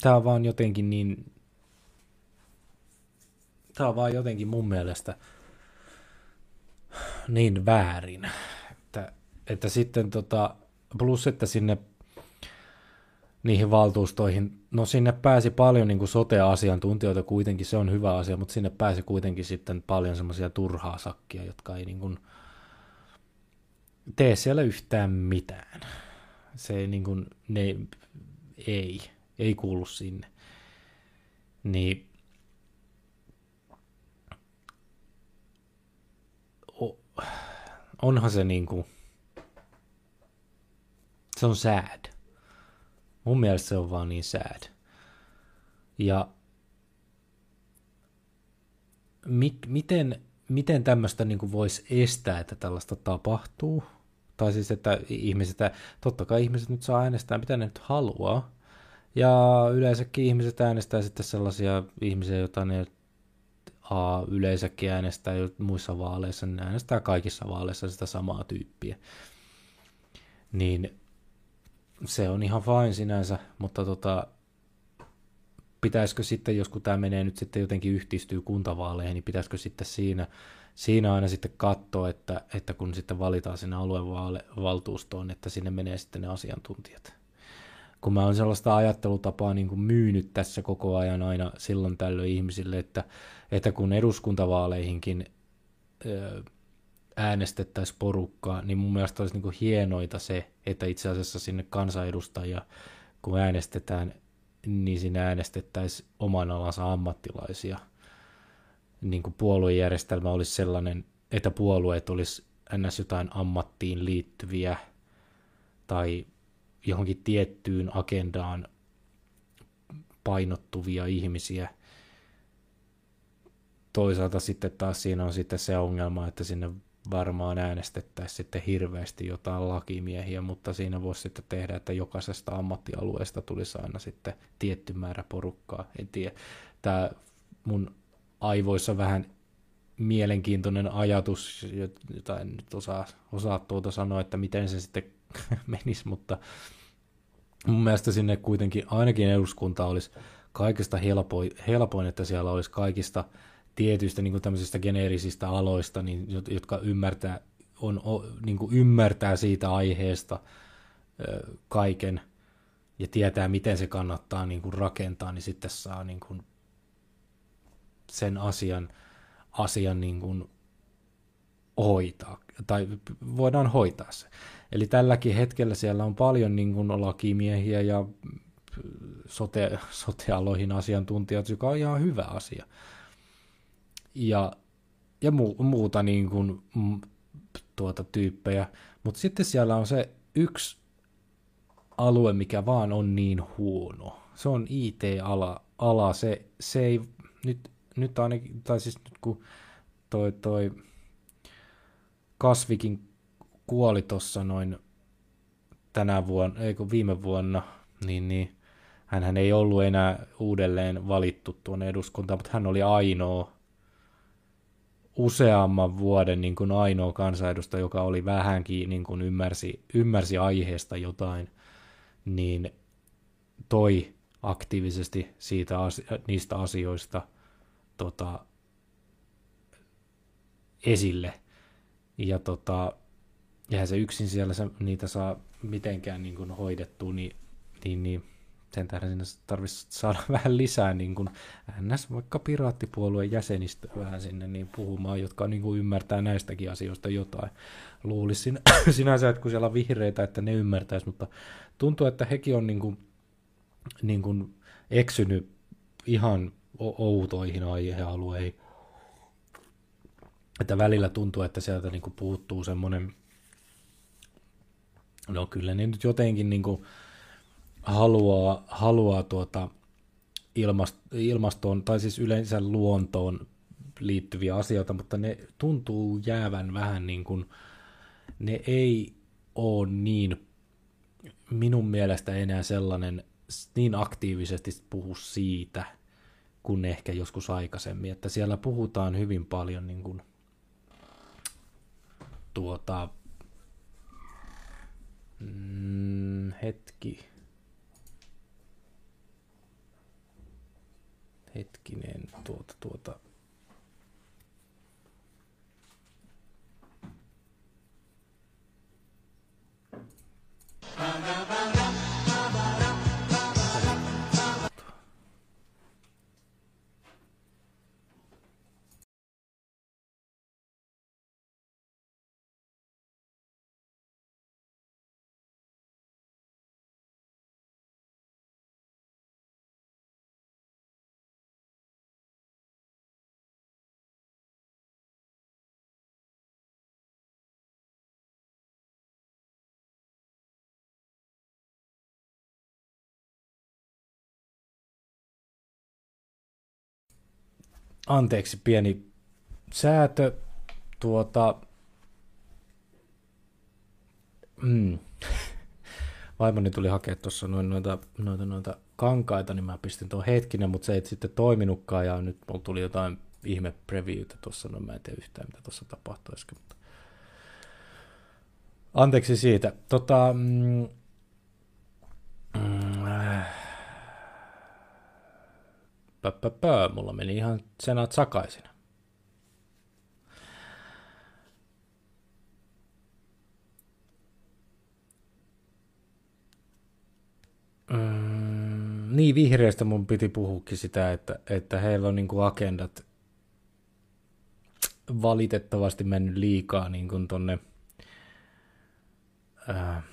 A: Tää on vaan jotenkin niin... Tää on vaan jotenkin mun mielestä niin väärin, että, että sitten tota, plus että sinne niihin valtuustoihin, no sinne pääsi paljon niin sote-asiantuntijoita kuitenkin, se on hyvä asia, mutta sinne pääsi kuitenkin sitten paljon semmoisia turhaa sakkia, jotka ei niin kuin tee siellä yhtään mitään. Se ei niin kuin, ne, ei, ei kuulu sinne. Niin onhan se niin kuin, se on sad. Mun mielestä se on vaan niin sad. Ja mi- miten, miten tämmöistä niin voisi estää, että tällaista tapahtuu? Tai siis, että ihmiset, totta kai ihmiset nyt saa äänestää, mitä ne nyt haluaa. Ja yleensäkin ihmiset äänestää sitten sellaisia ihmisiä, joita ne A yleensäkin äänestää muissa vaaleissa, niin äänestää kaikissa vaaleissa sitä samaa tyyppiä. Niin se on ihan fine sinänsä, mutta tota, pitäisikö sitten, jos tämä menee nyt sitten jotenkin yhdistyy kuntavaaleihin, niin pitäisikö sitten siinä, siinä aina sitten katsoa, että, että kun sitten valitaan sinne aluevaltuustoon, että sinne menee sitten ne asiantuntijat. Kun mä oon sellaista ajattelutapaa niin kuin myynyt tässä koko ajan aina silloin tällöin ihmisille, että, että kun eduskuntavaaleihinkin äänestettäisiin porukkaa, niin mun mielestä olisi niin kuin hienoita se, että itse asiassa sinne kansanedustajia, kun äänestetään, niin sinne äänestettäisiin oman alansa ammattilaisia. Niin kuin puoluejärjestelmä olisi sellainen, että puolueet olisi ns. jotain ammattiin liittyviä tai johonkin tiettyyn agendaan painottuvia ihmisiä. Toisaalta sitten taas siinä on sitten se ongelma, että sinne varmaan äänestettäisiin sitten hirveästi jotain lakimiehiä, mutta siinä voisi sitten tehdä, että jokaisesta ammattialueesta tulisi aina sitten tietty määrä porukkaa. En tiedä. Tämä mun aivoissa vähän mielenkiintoinen ajatus, jota en nyt osaa, osaa tuota sanoa, että miten se sitten menisi, mutta mun mielestä sinne kuitenkin ainakin eduskunta olisi kaikista helpoin, helpoin että siellä olisi kaikista tietyistä niin kuin tämmöisistä geneerisistä aloista, niin, jotka ymmärtää, on, niin kuin ymmärtää siitä aiheesta ö, kaiken ja tietää, miten se kannattaa niin kuin rakentaa, niin sitten saa niin kuin sen asian, asian niin kuin hoitaa, tai voidaan hoitaa se. Eli tälläkin hetkellä siellä on paljon niin kuin lakimiehiä ja sote, sotealoihin asiantuntijat, joka on ihan hyvä asia ja, ja mu, muuta niin kuin, tuota tyyppejä. Mutta sitten siellä on se yksi alue, mikä vaan on niin huono. Se on IT-ala. Ala. Se, se ei nyt, nyt ainakin, tai siis nyt kun toi, toi kasvikin kuoli tuossa noin tänä vuonna, ei kun viime vuonna, niin, niin hän ei ollut enää uudelleen valittu tuonne eduskuntaan, mutta hän oli ainoa useamman vuoden niin kuin ainoa kansanedustaja, joka oli vähänkin niin kuin ymmärsi, ymmärsi aiheesta jotain, niin toi aktiivisesti siitä niistä asioista tota, esille. Ja tota, eihän se yksin siellä se, niitä saa mitenkään niin kuin hoidettua, niin, niin, niin sen tähden sinne tarvitsisi saada vähän lisää niin kuin NS vaikka piraattipuolueen jäsenistä vähän sinne niin puhumaan, jotka niin kuin ymmärtää näistäkin asioista jotain. Luulisin sinänsä, että kun siellä on vihreitä, että ne ymmärtäisi, mutta tuntuu, että hekin on niin kuin, niin kuin eksynyt ihan outoihin aihealueihin. Että välillä tuntuu, että sieltä niin kuin puuttuu semmoinen, no kyllä ne nyt jotenkin niin kuin, haluaa, haluaa tuota ilmastoon, tai siis yleensä luontoon liittyviä asioita, mutta ne tuntuu jäävän vähän niin kuin, ne ei ole niin minun mielestä enää sellainen, niin aktiivisesti puhu siitä, kuin ehkä joskus aikaisemmin, että siellä puhutaan hyvin paljon niin kuin, tuota, mm, hetki, hetkinen, tuota, tuota, anteeksi, pieni säätö. Tuota, mm. Vaimoni tuli hakea tuossa noin noita, noita, noita kankaita, niin mä pistin tuon hetkinen, mutta se ei sitten toiminutkaan ja nyt mulla tuli jotain ihme previewtä tuossa, no mä en tiedä yhtään mitä tuossa tapahtuisi, mutta anteeksi siitä. Tota, mm, mm, äh pö, pö, pö, mulla meni ihan senat sakaisin. Mm, niin, vihreistä mun piti puhukin sitä, että, että heillä on niin kuin agendat valitettavasti mennyt liikaa niin kuin tonne, äh,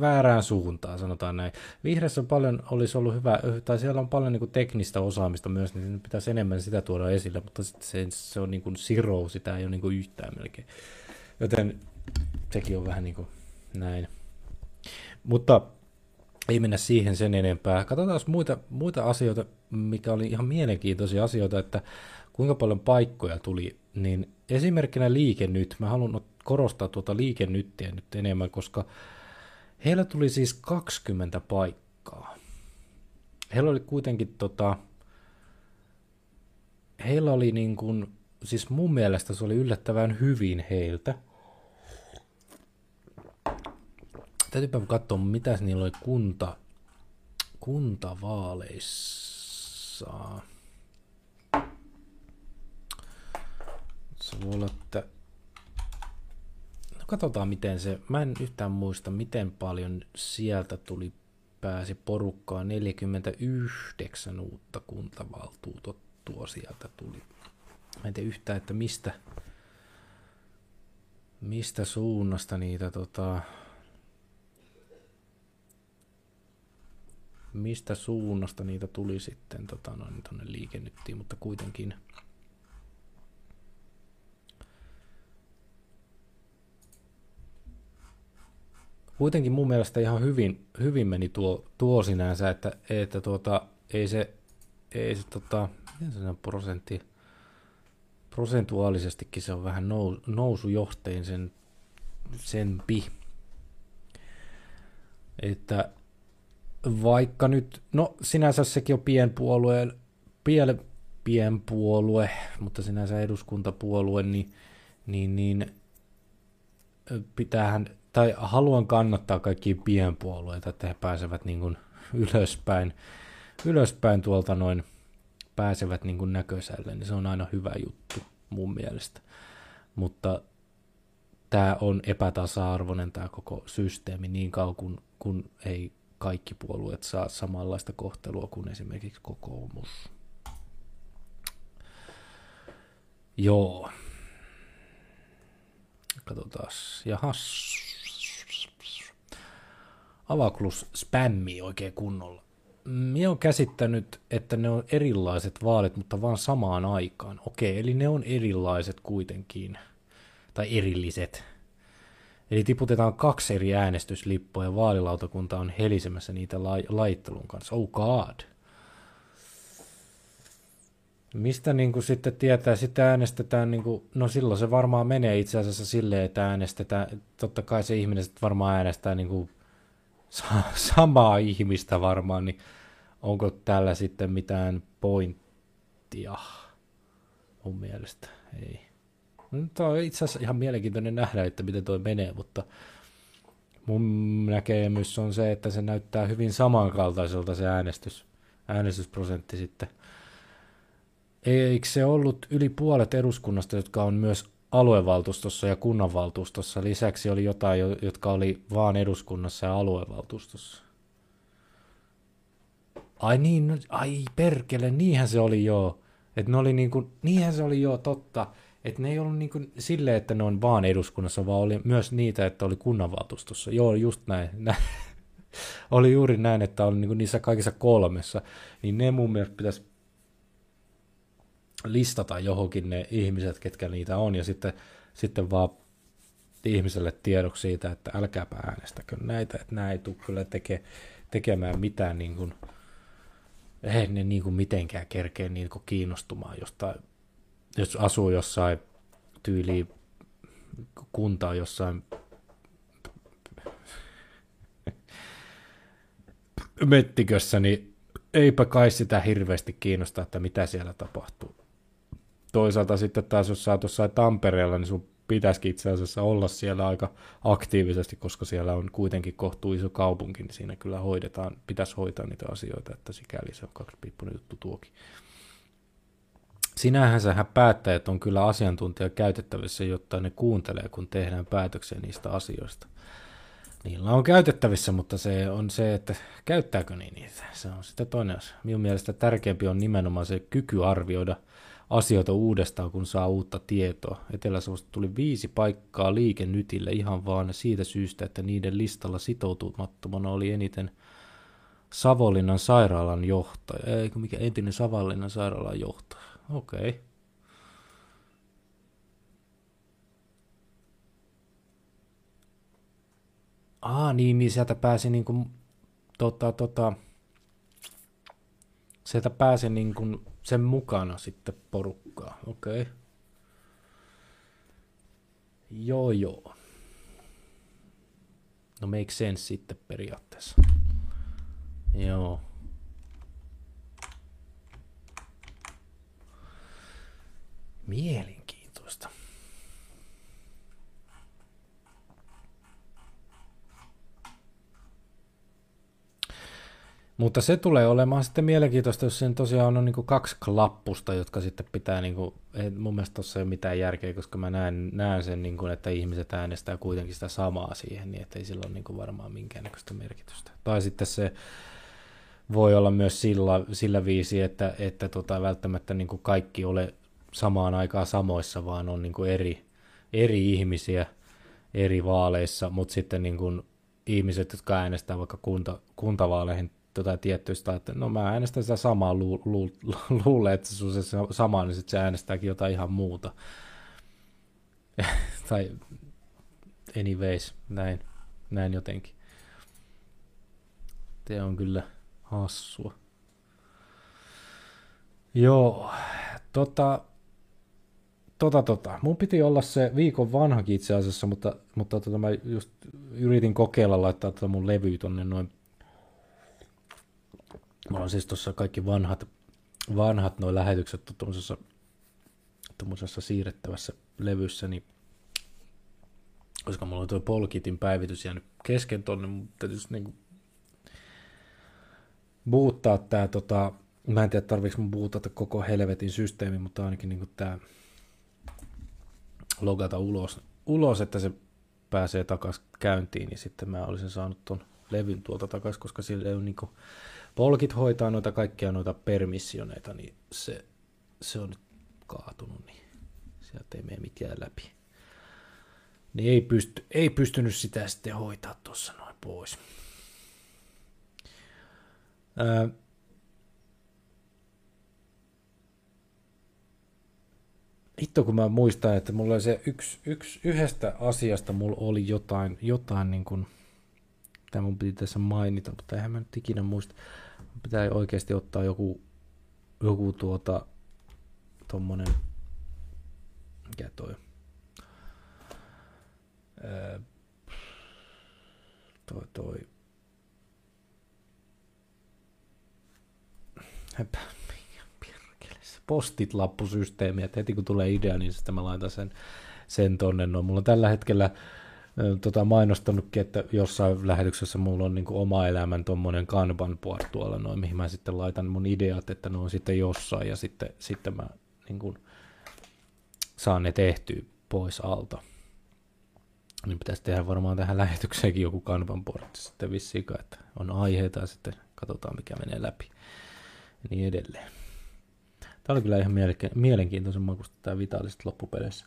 A: väärään suuntaan, sanotaan näin. Vihreässä on paljon, olisi ollut hyvä, tai siellä on paljon niin kuin teknistä osaamista myös, niin pitäisi enemmän sitä tuoda esille, mutta sitten se, se on niin kuin zero, sitä ei ole niin kuin yhtään melkein. Joten sekin on vähän niin kuin näin. Mutta ei mennä siihen sen enempää. Katsotaan muita, muita asioita, mikä oli ihan mielenkiintoisia asioita, että kuinka paljon paikkoja tuli. Niin esimerkkinä liike nyt. Mä haluan korostaa tuota liikennyttiä nyt enemmän, koska Heillä tuli siis 20 paikkaa. Heillä oli kuitenkin tota, heillä oli niin kuin, siis mun mielestä se oli yllättävän hyvin heiltä. Täytyypä katsoa, mitä niillä oli kunta, kuntavaaleissa. Se voi olla, että katsotaan miten se, mä en yhtään muista miten paljon sieltä tuli, pääsi porukkaa, 49 uutta kuntavaltuutettua sieltä tuli. Mä en tiedä yhtään, että mistä, mistä suunnasta niitä tota, mistä suunnasta niitä tuli sitten tota, noin, tonne liikennyttiin, mutta kuitenkin – kuitenkin mun mielestä ihan hyvin, hyvin meni tuo, tuo sinänsä, että, että tuota, ei se, ei se tota, se prosentti, prosentuaalisestikin se on vähän nous, nousujohteen sen, sen pi. Että vaikka nyt, no sinänsä sekin on pienpuolue, pien, pienpuolue, mutta sinänsä eduskuntapuolue, niin, niin, niin pitäähän tai haluan kannattaa kaikkia pienpuolueita, että he pääsevät niin kuin ylöspäin, ylöspäin tuolta noin, pääsevät niin kuin näköiselle, niin se on aina hyvä juttu mun mielestä. Mutta tämä on epätasa-arvoinen tämä koko systeemi niin kauan kun, kun ei kaikki puolueet saa samanlaista kohtelua kuin esimerkiksi kokoomus. Joo. Katsotaan. Jahas. Avaklus spämmi oikein kunnolla. Minä olen käsittänyt, että ne on erilaiset vaalit, mutta vaan samaan aikaan. Okei, eli ne on erilaiset kuitenkin. Tai erilliset. Eli tiputetaan kaksi eri äänestyslippua ja vaalilautakunta on helisemässä niitä lai- laittelun kanssa. Oh god. Mistä niin kuin sitten tietää, sitten äänestetään, niin kuin, no silloin se varmaan menee itse asiassa silleen, että äänestetään, totta kai se ihminen varmaan äänestää niin kuin samaa ihmistä varmaan, niin onko tällä sitten mitään pointtia? Mun mielestä ei. Tämä on itse asiassa ihan mielenkiintoinen nähdä, että miten toi menee, mutta mun näkemys on se, että se näyttää hyvin samankaltaiselta se äänestys, äänestysprosentti sitten. Eikö se ollut yli puolet eduskunnasta, jotka on myös aluevaltuustossa ja kunnanvaltuustossa? Lisäksi oli jotain, jotka oli vaan eduskunnassa ja aluevaltuustossa. Ai niin, no, ai perkele, niinhän se oli joo. Että ne oli niin kuin, niinhän se oli joo totta. Että ne ei ollut niin kuin silleen, että ne on vaan eduskunnassa, vaan oli myös niitä, että oli kunnanvaltuustossa. Joo, just näin. näin. oli juuri näin, että oli niin kuin niissä kaikissa kolmessa. Niin ne mun mielestä pitäisi listata johonkin ne ihmiset, ketkä niitä on, ja sitten, sitten vaan ihmiselle tiedoksi siitä, että älkääpä äänestäkö näitä, että nämä ei tule kyllä teke, tekemään mitään, niin kuin, ei ne niin kuin mitenkään kerkeä niin kuin kiinnostumaan jostain, jos asuu jossain tyyliin kuntaa jossain mettikössä, niin eipä kai sitä hirveästi kiinnosta, että mitä siellä tapahtuu toisaalta sitten taas, jos sä oot jossain Tampereella, niin sun pitäisikin itse asiassa olla siellä aika aktiivisesti, koska siellä on kuitenkin kohtuu iso kaupunki, niin siinä kyllä hoidetaan, pitäisi hoitaa niitä asioita, että sikäli se on kaksipiippunen juttu tuokin. Sinähän sähän päättäjät on kyllä asiantuntija käytettävissä, jotta ne kuuntelee, kun tehdään päätöksiä niistä asioista. Niillä on käytettävissä, mutta se on se, että käyttääkö niin niitä. Se on sitten toinen asia. Minun mielestä tärkeämpi on nimenomaan se kyky arvioida – asioita uudestaan, kun saa uutta tietoa. etelä tuli viisi paikkaa liikennytille ihan vaan siitä syystä, että niiden listalla sitoutumattomana oli eniten Savonlinnan sairaalan johtaja, eikö mikä entinen Savonlinnan sairaalan johtaja. Okei. Okay. Ah, niin, niin sieltä pääsi niinku, tota, tota, sieltä pääsi niinku sen mukana sitten porukkaa. Okei. Okay. Joo, joo. No make sense sitten periaatteessa. Joo. Mielenkiintoista. Mutta se tulee olemaan sitten mielenkiintoista, jos siinä tosiaan on niin kuin kaksi klappusta, jotka sitten pitää, niin kuin, ei, mun mielestä tuossa ei ole mitään järkeä, koska mä näen, näen sen, niin kuin, että ihmiset äänestää kuitenkin sitä samaa siihen, niin että ei sillä ole niin kuin varmaan minkäännäköistä merkitystä. Tai sitten se voi olla myös sillä, sillä viisi, että, että tota, välttämättä niin kuin kaikki ole samaan aikaan samoissa, vaan on niin kuin eri, eri ihmisiä eri vaaleissa, mutta sitten niin kuin ihmiset, jotka äänestää vaikka kunta, kuntavaaleihin jotain tiettyistä, että no mä äänestän sitä samaa, lu, lu, luulee, että se on se sama, niin sitten se äänestääkin jotain ihan muuta. tai anyways, näin, näin jotenkin. Te on kyllä hassua. Joo, tota, tota, tota. Mun piti olla se viikon vanhakin itse asiassa, mutta, mutta tota, mä just yritin kokeilla laittaa tota mun levy tonne noin Mulla on siis tuossa kaikki vanhat, vanhat nuo lähetykset tuommoisessa, tuommoisessa siirrettävässä levyssä, niin koska mulla on tuo Polkitin päivitys jäänyt kesken tonne, mutta täytyisi niinku buuttaa tää tota, mä en tiedä tarviiko mun buutata koko helvetin systeemi, mutta ainakin niinku tää logata ulos, ulos, että se pääsee takaisin käyntiin, niin sitten mä olisin saanut ton levyn tuolta takaisin, koska sillä ei ole niinku polkit hoitaa noita kaikkia noita permissioneita, niin se, se on nyt kaatunut, niin sieltä ei mene mitään läpi. Niin ei, pysty, ei pystynyt sitä sitten hoitaa tuossa noin pois. Ää, hitto kun mä muistan, että mulla oli se yksi, yksi yhdestä asiasta mulla oli jotain, jotain niin kuin, mitä mun piti tässä mainita, mutta eihän mä nyt ikinä muista pitää oikeasti ottaa joku, joku tuota, tommonen, mikä toi, öö, toi, toi, Höpä, postit lappusysteemi, että heti kun tulee idea, niin sitten mä laitan sen, sen tonne. No, mulla on tällä hetkellä tota, mainostanutkin, että jossain lähetyksessä mulla on niin kuin oma elämän tuommoinen kanban board tuolla noin, mihin mä sitten laitan mun ideat, että ne on sitten jossain ja sitten, sitten mä niin kuin, saan ne tehtyä pois alta. Niin pitäisi tehdä varmaan tähän lähetykseenkin joku kanban board sitten vissiin, että on aiheita ja sitten katsotaan mikä menee läpi ja niin edelleen. Tämä oli kyllä ihan mielenkiintoisen makusta tämä vitaaliset loppupeleissä.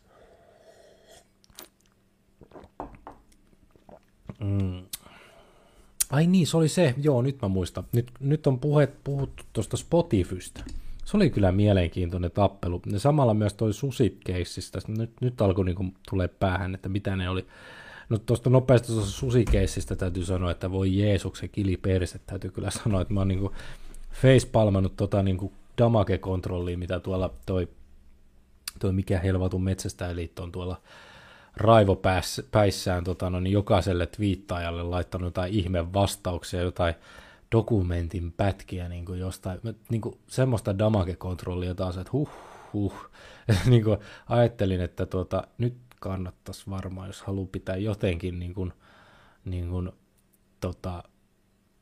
A: Ai niin, se oli se. Joo, nyt mä muistan. Nyt, nyt on puhe, puhuttu tuosta Spotifysta. Se oli kyllä mielenkiintoinen tappelu. Ja samalla myös toi susikeissistä. Nyt, nyt alkoi niinku tulee päähän, että mitä ne oli. No tuosta nopeasti tuosta susikeissistä täytyy sanoa, että voi Jeesuksen kili perse. Täytyy kyllä sanoa, että mä oon niinku facepalmannut tota niinku damage-kontrollia, mitä tuolla toi, toi mikä helvatun metsästäjäliitto on tuolla raivopäissään tota, no, niin jokaiselle twiittaajalle laittanut jotain ihme vastauksia, jotain dokumentin pätkiä niin kuin jostain, niin kuin semmoista damage-kontrollia taas, että huh, huh. niin kuin ajattelin, että tuota, nyt kannattaisi varmaan, jos haluaa pitää jotenkin niin kuin, niin kuin, tota,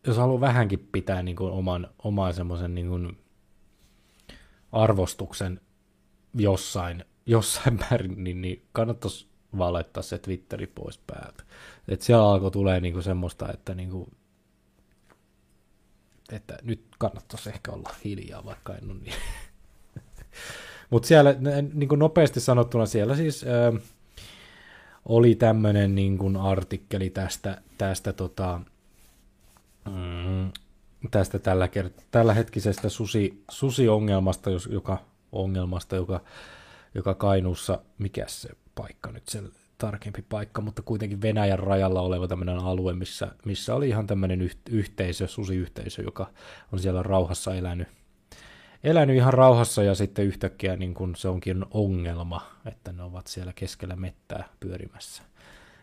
A: jos haluaa vähänkin pitää niin kuin oman, oman semmoisen niin kuin arvostuksen jossain, jossain määrin, niin, niin kannattaisi vaan laittaa se Twitteri pois päältä. Et siellä alkoi tulee niinku semmoista, että, niinku, että nyt kannattaisi ehkä olla hiljaa, vaikka en ole niin. Mutta siellä niin kuin nopeasti sanottuna siellä siis ö, oli tämmöinen niin kuin artikkeli tästä, tästä, tota, mm, tästä tällä, kert- tällä hetkisestä susi, susiongelmasta, joka, ongelmasta, joka, joka Kainuussa, mikä se paikka nyt se tarkempi paikka, mutta kuitenkin Venäjän rajalla oleva tämmöinen alue, missä, missä oli ihan tämmöinen yhteisö, susiyhteisö, joka on siellä rauhassa elänyt, elänyt ihan rauhassa ja sitten yhtäkkiä niin kun se onkin ongelma, että ne ovat siellä keskellä mettää pyörimässä.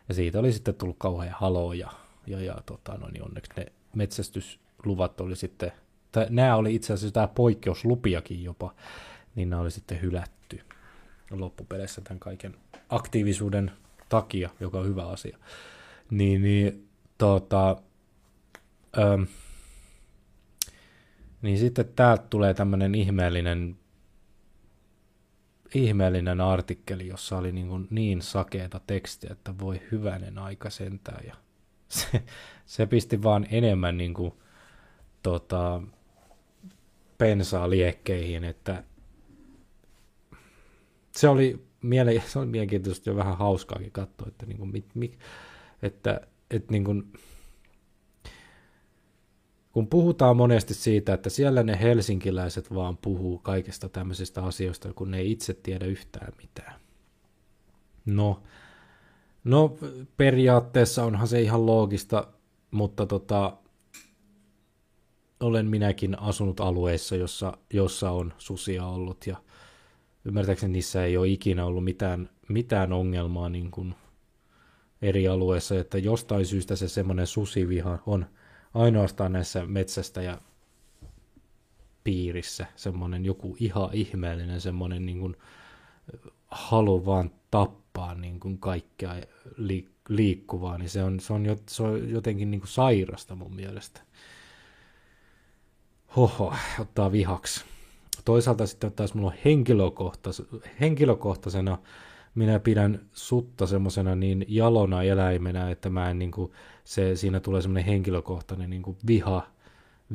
A: Ja siitä oli sitten tullut kauhean haloo ja, ja, ja tota, no niin onneksi ne metsästysluvat oli sitten, tai nämä oli itse asiassa tämä poikkeuslupiakin jopa, niin nämä oli sitten hylätty loppupeleissä tämän kaiken aktiivisuuden takia, joka on hyvä asia. Niin, niin, tota, ähm, niin sitten täältä tulee tämmöinen ihmeellinen ihmeellinen artikkeli, jossa oli niin, kuin niin sakeeta tekstiä, että voi hyvänen aika sentään. Ja se, se pisti vaan enemmän niin kuin, tota, pensaa liekkeihin, että se oli miele, se on mielenkiintoista jo vähän hauskaakin katsoa, että, niin kuin, mit, mit, että, että niin kuin, kun puhutaan monesti siitä, että siellä ne helsinkiläiset vaan puhuu kaikista tämmöisistä asioista, kun ne ei itse tiedä yhtään mitään. No, no periaatteessa onhan se ihan loogista, mutta tota, olen minäkin asunut alueissa, jossa, jossa on susia ollut ja ymmärtääkseni niissä ei ole ikinä ollut mitään, mitään ongelmaa niin kuin eri alueissa, että jostain syystä se semmoinen susiviha on ainoastaan näissä metsästä ja piirissä semmoinen joku ihan ihmeellinen semmoinen niin kuin halu vaan tappaa niin kuin kaikkea liikkuvaa, niin se on, se on, se on jotenkin niin kuin sairasta mun mielestä. Hoho, ottaa vihaksi toisaalta sitten taas mulla on henkilökohtais, henkilökohtaisena minä pidän sutta semmoisena niin jalona eläimenä, että mä en niin kuin, se, siinä tulee semmoinen henkilökohtainen niin kuin viha,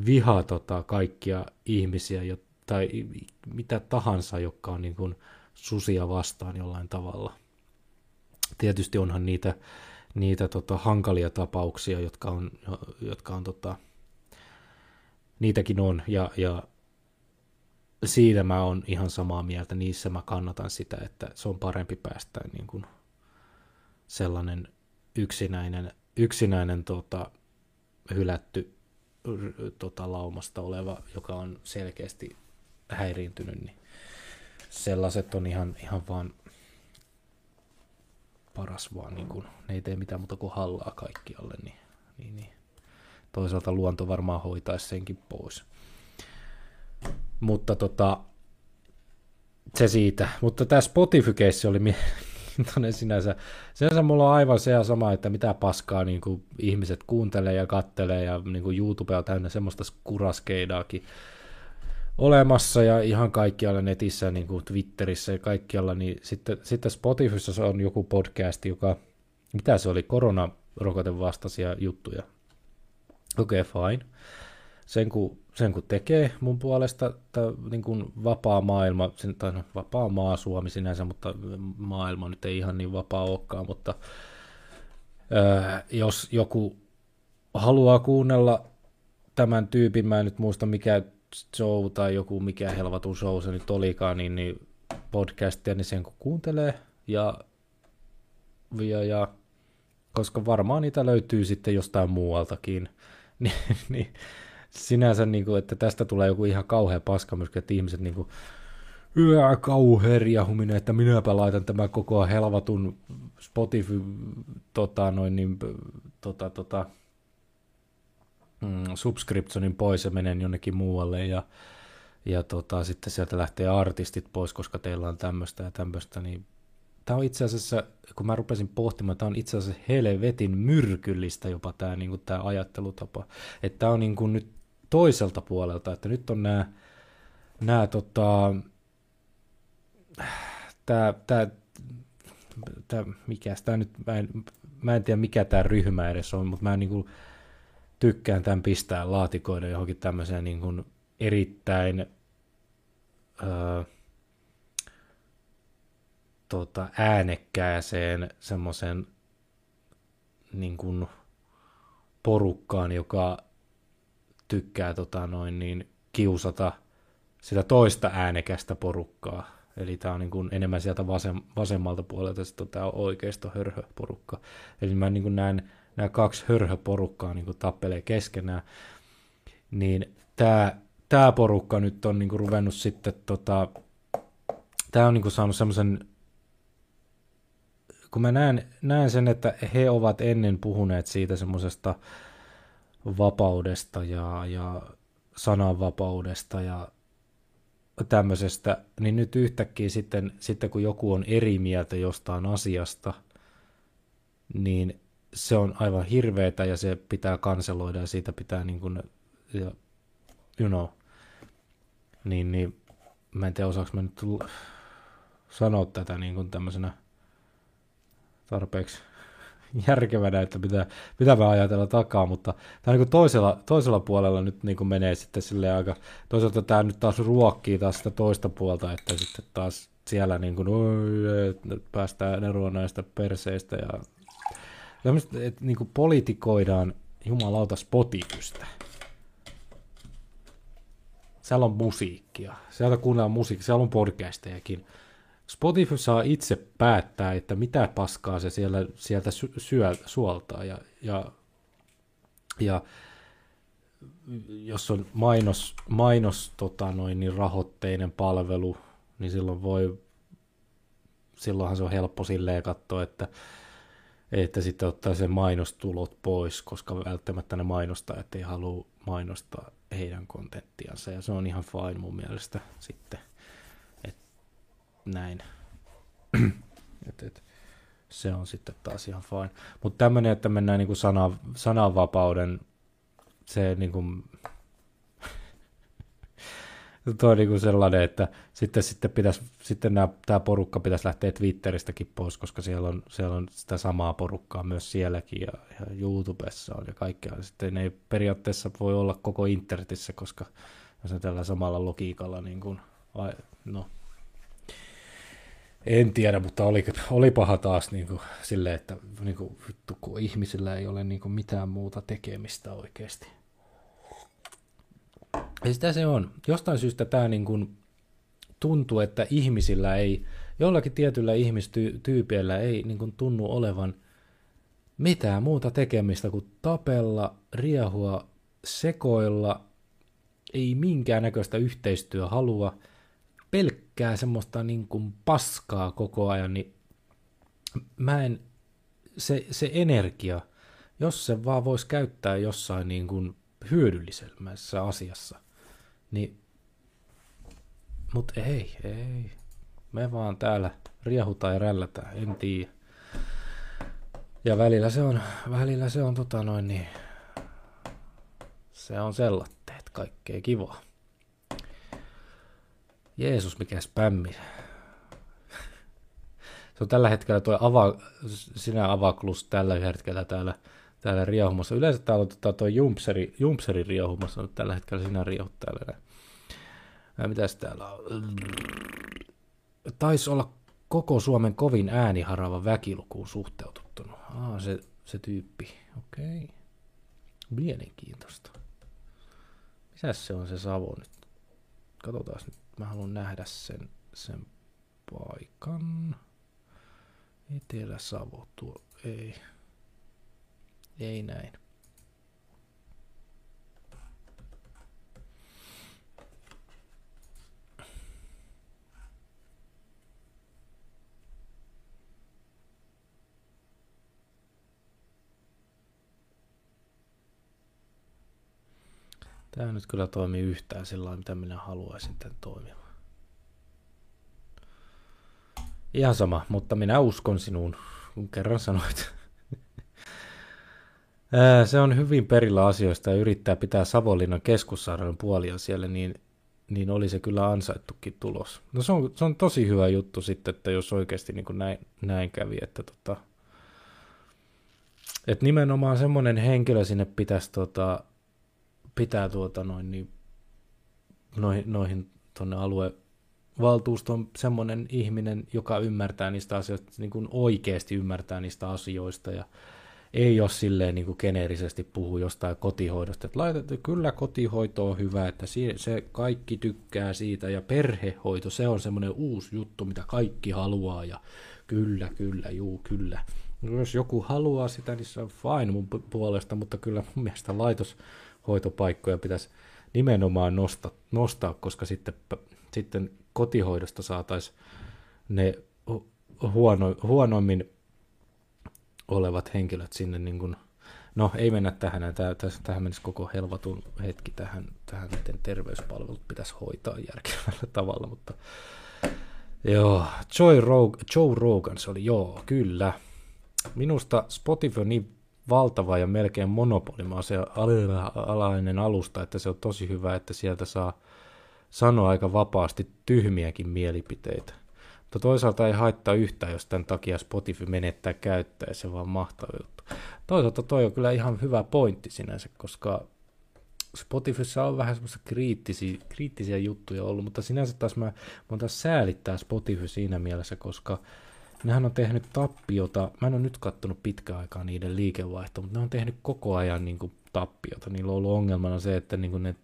A: viha tota, kaikkia ihmisiä jo, tai mitä tahansa, jotka on niin kuin susia vastaan jollain tavalla. Tietysti onhan niitä, niitä tota, hankalia tapauksia, jotka on, jotka on tota, niitäkin on, ja, ja siinä mä oon ihan samaa mieltä, niissä mä kannatan sitä, että se on parempi päästä niin kuin sellainen yksinäinen, yksinäinen tota, hylätty tota, laumasta oleva, joka on selkeästi häiriintynyt, niin sellaiset on ihan, ihan vaan paras vaan, niin kuin, ne ei tee mitään muuta kuin hallaa kaikkialle, niin, niin, niin. toisaalta luonto varmaan hoitaisi senkin pois. Mutta tota, se siitä. Mutta tämä Spotify-keissi oli mielenkiintoinen sinänsä. Sinänsä mulla on aivan se ja sama, että mitä paskaa niin kuin ihmiset kuuntelee ja kattelee ja niin kuin YouTube on täynnä semmoista kuraskeidaakin olemassa ja ihan kaikkialla netissä, niin kuin Twitterissä ja kaikkialla, niin sitten, sitten Spotifyssa on joku podcast, joka, mitä se oli, koronarokoten vastaisia juttuja. Okei, okay, fine. Sen kun, sen kun tekee mun puolesta, tai niin kuin vapaa maailma, tai no, vapaa maa Suomi sinänsä, mutta maailma nyt ei ihan niin vapaa olekaan, mutta ää, jos joku haluaa kuunnella tämän tyypin, mä en nyt muista mikä show tai joku mikä helvatun show se nyt olikaan, niin, niin podcastia, niin sen kun kuuntelee ja, ja, ja koska varmaan niitä löytyy sitten jostain muualtakin, niin, niin sinänsä, niin kuin, että tästä tulee joku ihan kauhea paska myös, että ihmiset niin kuin, yö kauhea riahuminen, että minäpä laitan tämän koko helvatun Spotify tota, noin, niin, tota, tota, mm, subscriptionin pois ja menen jonnekin muualle ja, ja tota, sitten sieltä lähtee artistit pois, koska teillä on tämmöistä ja tämmöistä, niin tämä on itse asiassa, kun mä rupesin pohtimaan, tämä on itse asiassa helvetin myrkyllistä jopa tämä, niin kuin, tämä ajattelutapa. Että tämä on niin kuin nyt toiselta puolelta, että nyt on nämä, nämä tota, tämä, tämä, tämä, mikä tämä nyt, mä en, mä en tiedä mikä tämä ryhmä edes on, mutta mä niin kuin, tykkään tämän pistää laatikoiden johonkin tämmöiseen niin kuin erittäin öö, tota, äänekkääseen semmoisen niin kuin porukkaan, joka tykkää tota noin, niin kiusata sitä toista äänekästä porukkaa. Eli tämä on niin kuin enemmän sieltä vasem, vasemmalta puolelta sitten tämä oikeisto hörhöporukka. Eli mä niin kuin näen nämä kaksi hörhöporukkaa niin tappelee keskenään, niin tämä, tämä porukka nyt on niin kuin ruvennut sitten, tota, tämä on niin kuin saanut semmoisen, kun mä näen, näen sen, että he ovat ennen puhuneet siitä semmoisesta vapaudesta ja, ja sananvapaudesta ja tämmöisestä, niin nyt yhtäkkiä sitten, sitten kun joku on eri mieltä jostain asiasta, niin se on aivan hirveetä ja se pitää kanseloida ja siitä pitää niin kuin, ja, you know, niin, niin mä en tiedä osaako mä nyt sanoa tätä niin kuin tämmöisenä tarpeeksi järkevänä, että pitää, pitää vähän ajatella takaa, mutta tämä niin toisella, toisella puolella nyt niin kuin menee sitten sille aika, toisaalta tämä nyt taas ruokkii taas sitä toista puolta, että sitten taas siellä niin kuin, oi, päästään eroon näistä perseistä ja Tämmöistä, että niin politikoidaan jumalauta Spotifystä. Siellä on musiikkia, siellä kuunnellaan musiikkia, siellä on podcastejakin. Spotify saa itse päättää, että mitä paskaa se siellä, sieltä syö, suoltaa. Ja, ja, ja jos on mainos, mainos tota noin, niin rahoitteinen palvelu, niin silloin voi, silloinhan se on helppo silleen katsoa, että että sitten ottaa sen mainostulot pois, koska välttämättä ne mainostajat ei halua mainostaa heidän kontenttiansa, ja se on ihan fine mun mielestä sitten, näin. et, et, se on sitten taas ihan fine. Mutta tämmöinen, että mennään niinku sana, sananvapauden, se niinku, Tuo on niin kuin sellainen, että sitten, sitten, pitäisi, sitten nämä, tämä porukka pitäisi lähteä Twitteristäkin pois, koska siellä on, siellä on sitä samaa porukkaa myös sielläkin ja, ja YouTubessa on ja kaikkea. Sitten ne ei periaatteessa voi olla koko internetissä, koska jos tällä samalla logiikalla, niin kuin, no, en tiedä, mutta oli, oli paha taas niin kuin, silleen, että niin kuin, vittu, kun ihmisillä ei ole niin kuin, mitään muuta tekemistä oikeasti. Ja sitä se on. Jostain syystä tämä niin kuin tuntuu, että ihmisillä ei, jollakin tietyllä ihmistyypeillä ei niin kuin tunnu olevan mitään muuta tekemistä kuin tapella, riehua, sekoilla, ei minkään näköistä yhteistyöhalua, pelkkää semmoista niin kuin paskaa koko ajan, niin mä en, se, se energia, jos se vaan voisi käyttää jossain niin kuin hyödyllisemmässä asiassa – niin Mut ei, ei. Me vaan täällä riehutaan ja rällätään, en tiedä. Ja välillä se on, välillä se on tota noin niin, se on sellatteet, kaikkea kivaa. Jeesus, mikä spämmi. Se on tällä hetkellä tuo ava, sinä avaklus tällä hetkellä täällä, täällä riehumassa. Yleensä täällä on tota, tuo jumpseri, jumpseri riehumassa, mutta tällä hetkellä sinä riehut täällä. Ja mitäs täällä on? Taisi olla koko Suomen kovin ääniharava väkilukuun suhteutettuna. Aa, se, se tyyppi. Okei. Okay. Mielenkiintoista. Mitäs se on se Savo nyt? Katsotaan nyt. Mä haluan nähdä sen, sen paikan. Etelä-Savo tuo. Ei. Ei näin. Tämä nyt kyllä toimii yhtään sillä mitä minä haluaisin tämän toimimaan. Ihan sama, mutta minä uskon sinuun, kun kerran sanoit. Se on hyvin perillä asioista ja yrittää pitää Savonlinnan keskussairaalan puolia siellä, niin, niin oli se kyllä ansaittukin tulos. No se on, se on tosi hyvä juttu sitten, että jos oikeasti niin kuin näin, näin kävi, että tota, että nimenomaan semmoinen henkilö sinne pitäisi tota, pitää tuota noin, niin, noihin, noihin tuonne alue valtuuston semmoinen ihminen, joka ymmärtää niistä asioista, niin kuin oikeasti ymmärtää niistä asioista ja ei ole silleen niin kuin geneerisesti puhu jostain kotihoidosta, että laitat, kyllä kotihoito on hyvä, että se kaikki tykkää siitä ja perhehoito, se on semmoinen uusi juttu, mitä kaikki haluaa ja kyllä, kyllä, juu, kyllä. Jos joku haluaa sitä, niin se on fine mun puolesta, mutta kyllä mun mielestä laitos, hoitopaikkoja pitäisi nimenomaan nostaa, nostaa koska sitten, sitten kotihoidosta saataisiin ne huono, huonoimmin olevat henkilöt sinne, niin kuin, no ei mennä tähän, tähän, tähän menisi koko helvatun hetki tähän, tähän, miten terveyspalvelut pitäisi hoitaa järkevällä tavalla, mutta joo, Joe, Rog, Joe Rogan se oli, joo, kyllä. Minusta Spotify on niin valtava ja melkein monopolima se alainen alusta, että se on tosi hyvä, että sieltä saa sanoa aika vapaasti tyhmiäkin mielipiteitä. Mutta toisaalta ei haittaa yhtään, jos tämän takia Spotify menettää käyttäjä, se vaan mahtava juttu. Toisaalta toi on kyllä ihan hyvä pointti sinänsä, koska Spotifyssa on vähän semmoista kriittisiä, kriittisiä juttuja ollut, mutta sinänsä taas mä, mä taas säälittää Spotify siinä mielessä, koska nehän on tehnyt tappiota, mä en ole nyt kattonut pitkään aikaa niiden liikevaihtoa, mutta ne on tehnyt koko ajan niin kuin, tappiota. Niillä on ollut ongelmana se, että, niin kuin ne,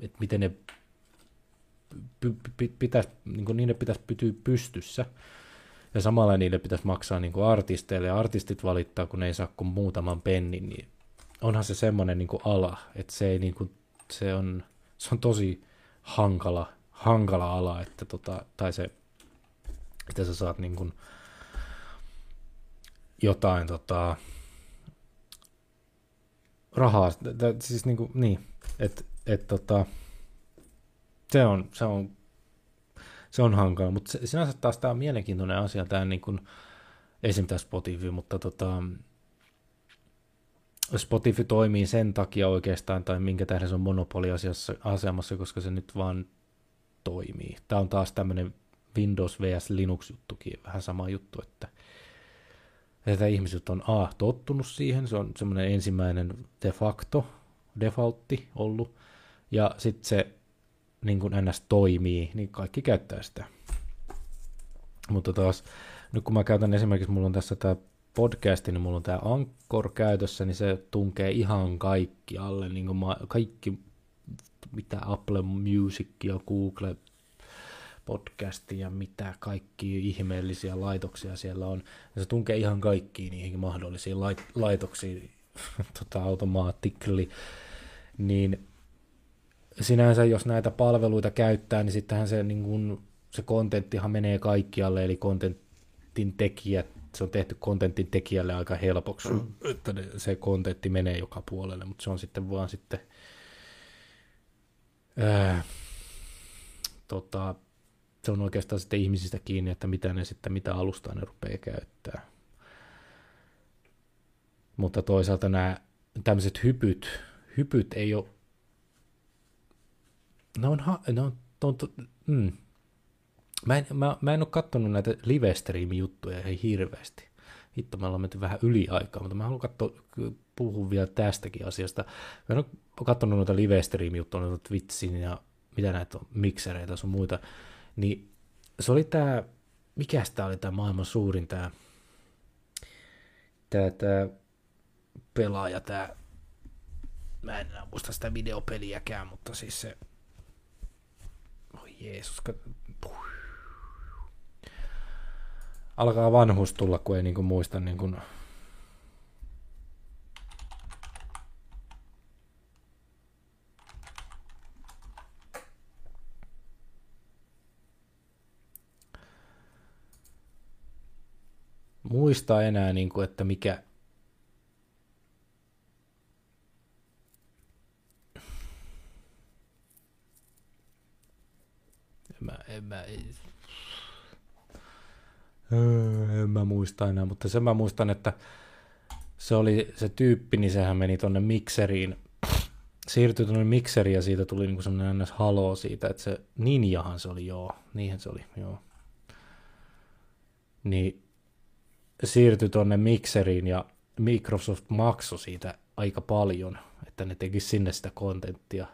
A: että miten ne pitäisi, niin kuin niiden pitäisi pysyä pystyssä. Ja samalla niille pitäisi maksaa niin kuin artisteille, ja artistit valittaa, kun ne ei saa kuin muutaman pennin, niin onhan se semmoinen niin kuin ala, että se, ei, niin kuin, se, on, se on tosi hankala, hankala ala, että tota, tai se, että sä saat niin kuin, jotain tota, rahaa, siis niinku, niin, että et, tota, se on, se on, se on hankala, mutta sinänsä taas tämä on mielenkiintoinen asia, tämä niin kuin, esim. tämä Spotify, mutta tota, Spotify toimii sen takia oikeastaan, tai minkä tähden se on monopoliasemassa, koska se nyt vaan toimii. Tämä on taas tämmöinen Windows vs Linux juttukin, vähän sama juttu, että että ihmiset on A, tottunut siihen, se on semmoinen ensimmäinen de facto, defaultti ollut, ja sitten se niin kuin NS toimii, niin kaikki käyttää sitä. Mutta taas, nyt kun mä käytän esimerkiksi, mulla on tässä tämä podcasti, niin mulla on tämä Anchor käytössä, niin se tunkee ihan kaikki alle, niin kuin ma- kaikki, mitä Apple Music ja Google podcastia ja mitä kaikki ihmeellisiä laitoksia siellä on. Ja se tunkee ihan kaikkiin niihin mahdollisiin lait- laitoksiin tota, automaattikli. Niin sinänsä, jos näitä palveluita käyttää, niin sittenhän se, niin kun, se kontenttihan menee kaikkialle, eli kontentin tekijät, se on tehty kontentin tekijälle aika helpoksi, mm. että se kontentti menee joka puolelle, mutta se on sitten vaan sitten ää, tota, se on oikeastaan sitten ihmisistä kiinni, että mitä ne sitten, mitä alustaa ne rupeaa käyttää. Mutta toisaalta nämä tämmöiset hypyt, hypyt ei ole, ne on, ne on, ne on mm. mä, en, mä, mä en ole katsonut näitä live juttuja ihan hirveästi. Hitto, me ollaan menty vähän yli aikaa, mutta mä haluan katsoa, puhua vielä tästäkin asiasta. Mä en ole katsonut noita live juttuja noita Twitchin ja mitä näitä on, miksereitä sun muita, niin se oli tämä, mikä tämä oli tämä maailman suurin tämä, tämä, tämä pelaaja, tämä, mä en enää muista sitä videopeliäkään, mutta siis se, oi Jeesus, alkaa vanhuus tulla, kun ei niinku muista niinku muista enää, niin kuin, että mikä, en mä, en mä, en mä muista enää, mutta sen mä muistan, että se oli se tyyppi, niin sehän meni tonne mikseriin, siirtyi tuonne mikseriin ja siitä tuli niinku semmoinen ns. halo siitä, että se ninjahan se oli, joo, niinhän se oli, joo. Niin siirtyi tuonne mikseriin ja Microsoft maksoi siitä aika paljon, että ne teki sinne sitä kontenttia.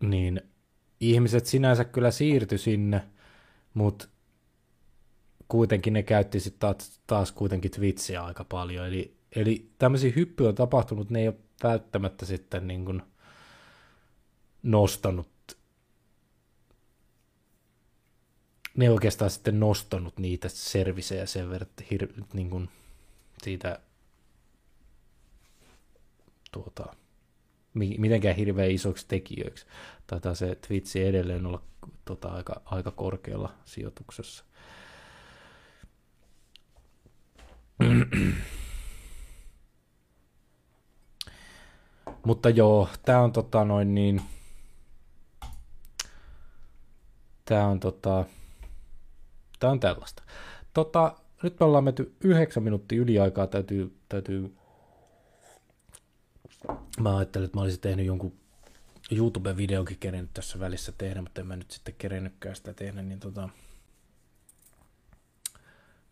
A: Niin ihmiset sinänsä kyllä siirtyi sinne, mutta kuitenkin ne käytti sitten taas, taas kuitenkin Twitchiä aika paljon. Eli, eli tämmöisiä hyppyjä on tapahtunut, ne ei ole välttämättä sitten niin kuin nostanut ne oikeastaan sitten nostanut niitä servisejä sen verran, että hir- niin kuin siitä tuota, mitenkään hirveän isoiksi tekijöiksi. Taitaa se Twitch edelleen olla tota, aika, aika korkealla sijoituksessa. Mutta joo, tämä on tota noin niin, tämä on tota, Tämä on tällaista. Tota, nyt me ollaan menty yhdeksän minuuttia yliaikaa, täytyy, täytyy... Mä ajattelin, että mä olisin tehnyt jonkun YouTube-videokin kerennyt tässä välissä tehdä, mutta en mä nyt sitten kerennytkään sitä tehdä, niin tota...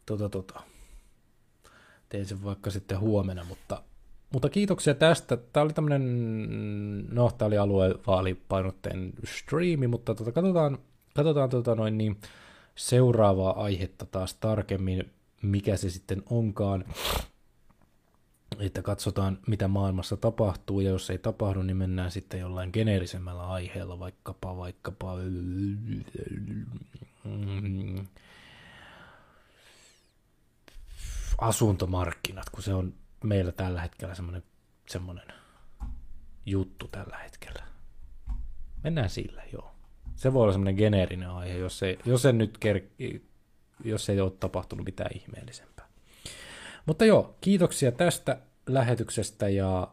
A: Tota, tota. Tein sen vaikka sitten huomenna, mutta, mutta kiitoksia tästä. Tämä oli tämmönen, no, tämä oli aluevaalipainotteen striimi, mutta tota, katsotaan, katsotaan tota noin niin, seuraavaa aihetta taas tarkemmin, mikä se sitten onkaan, että katsotaan mitä maailmassa tapahtuu, ja jos ei tapahdu, niin mennään sitten jollain geneerisemmällä aiheella, vaikkapa, vaikkapa asuntomarkkinat, kun se on meillä tällä hetkellä semmoinen, semmoinen juttu tällä hetkellä. Mennään sillä, joo. Se voi olla semmoinen geneerinen aihe, jos ei, jos ei nyt ker- jos ei ole tapahtunut mitään ihmeellisempää. Mutta joo, kiitoksia tästä lähetyksestä ja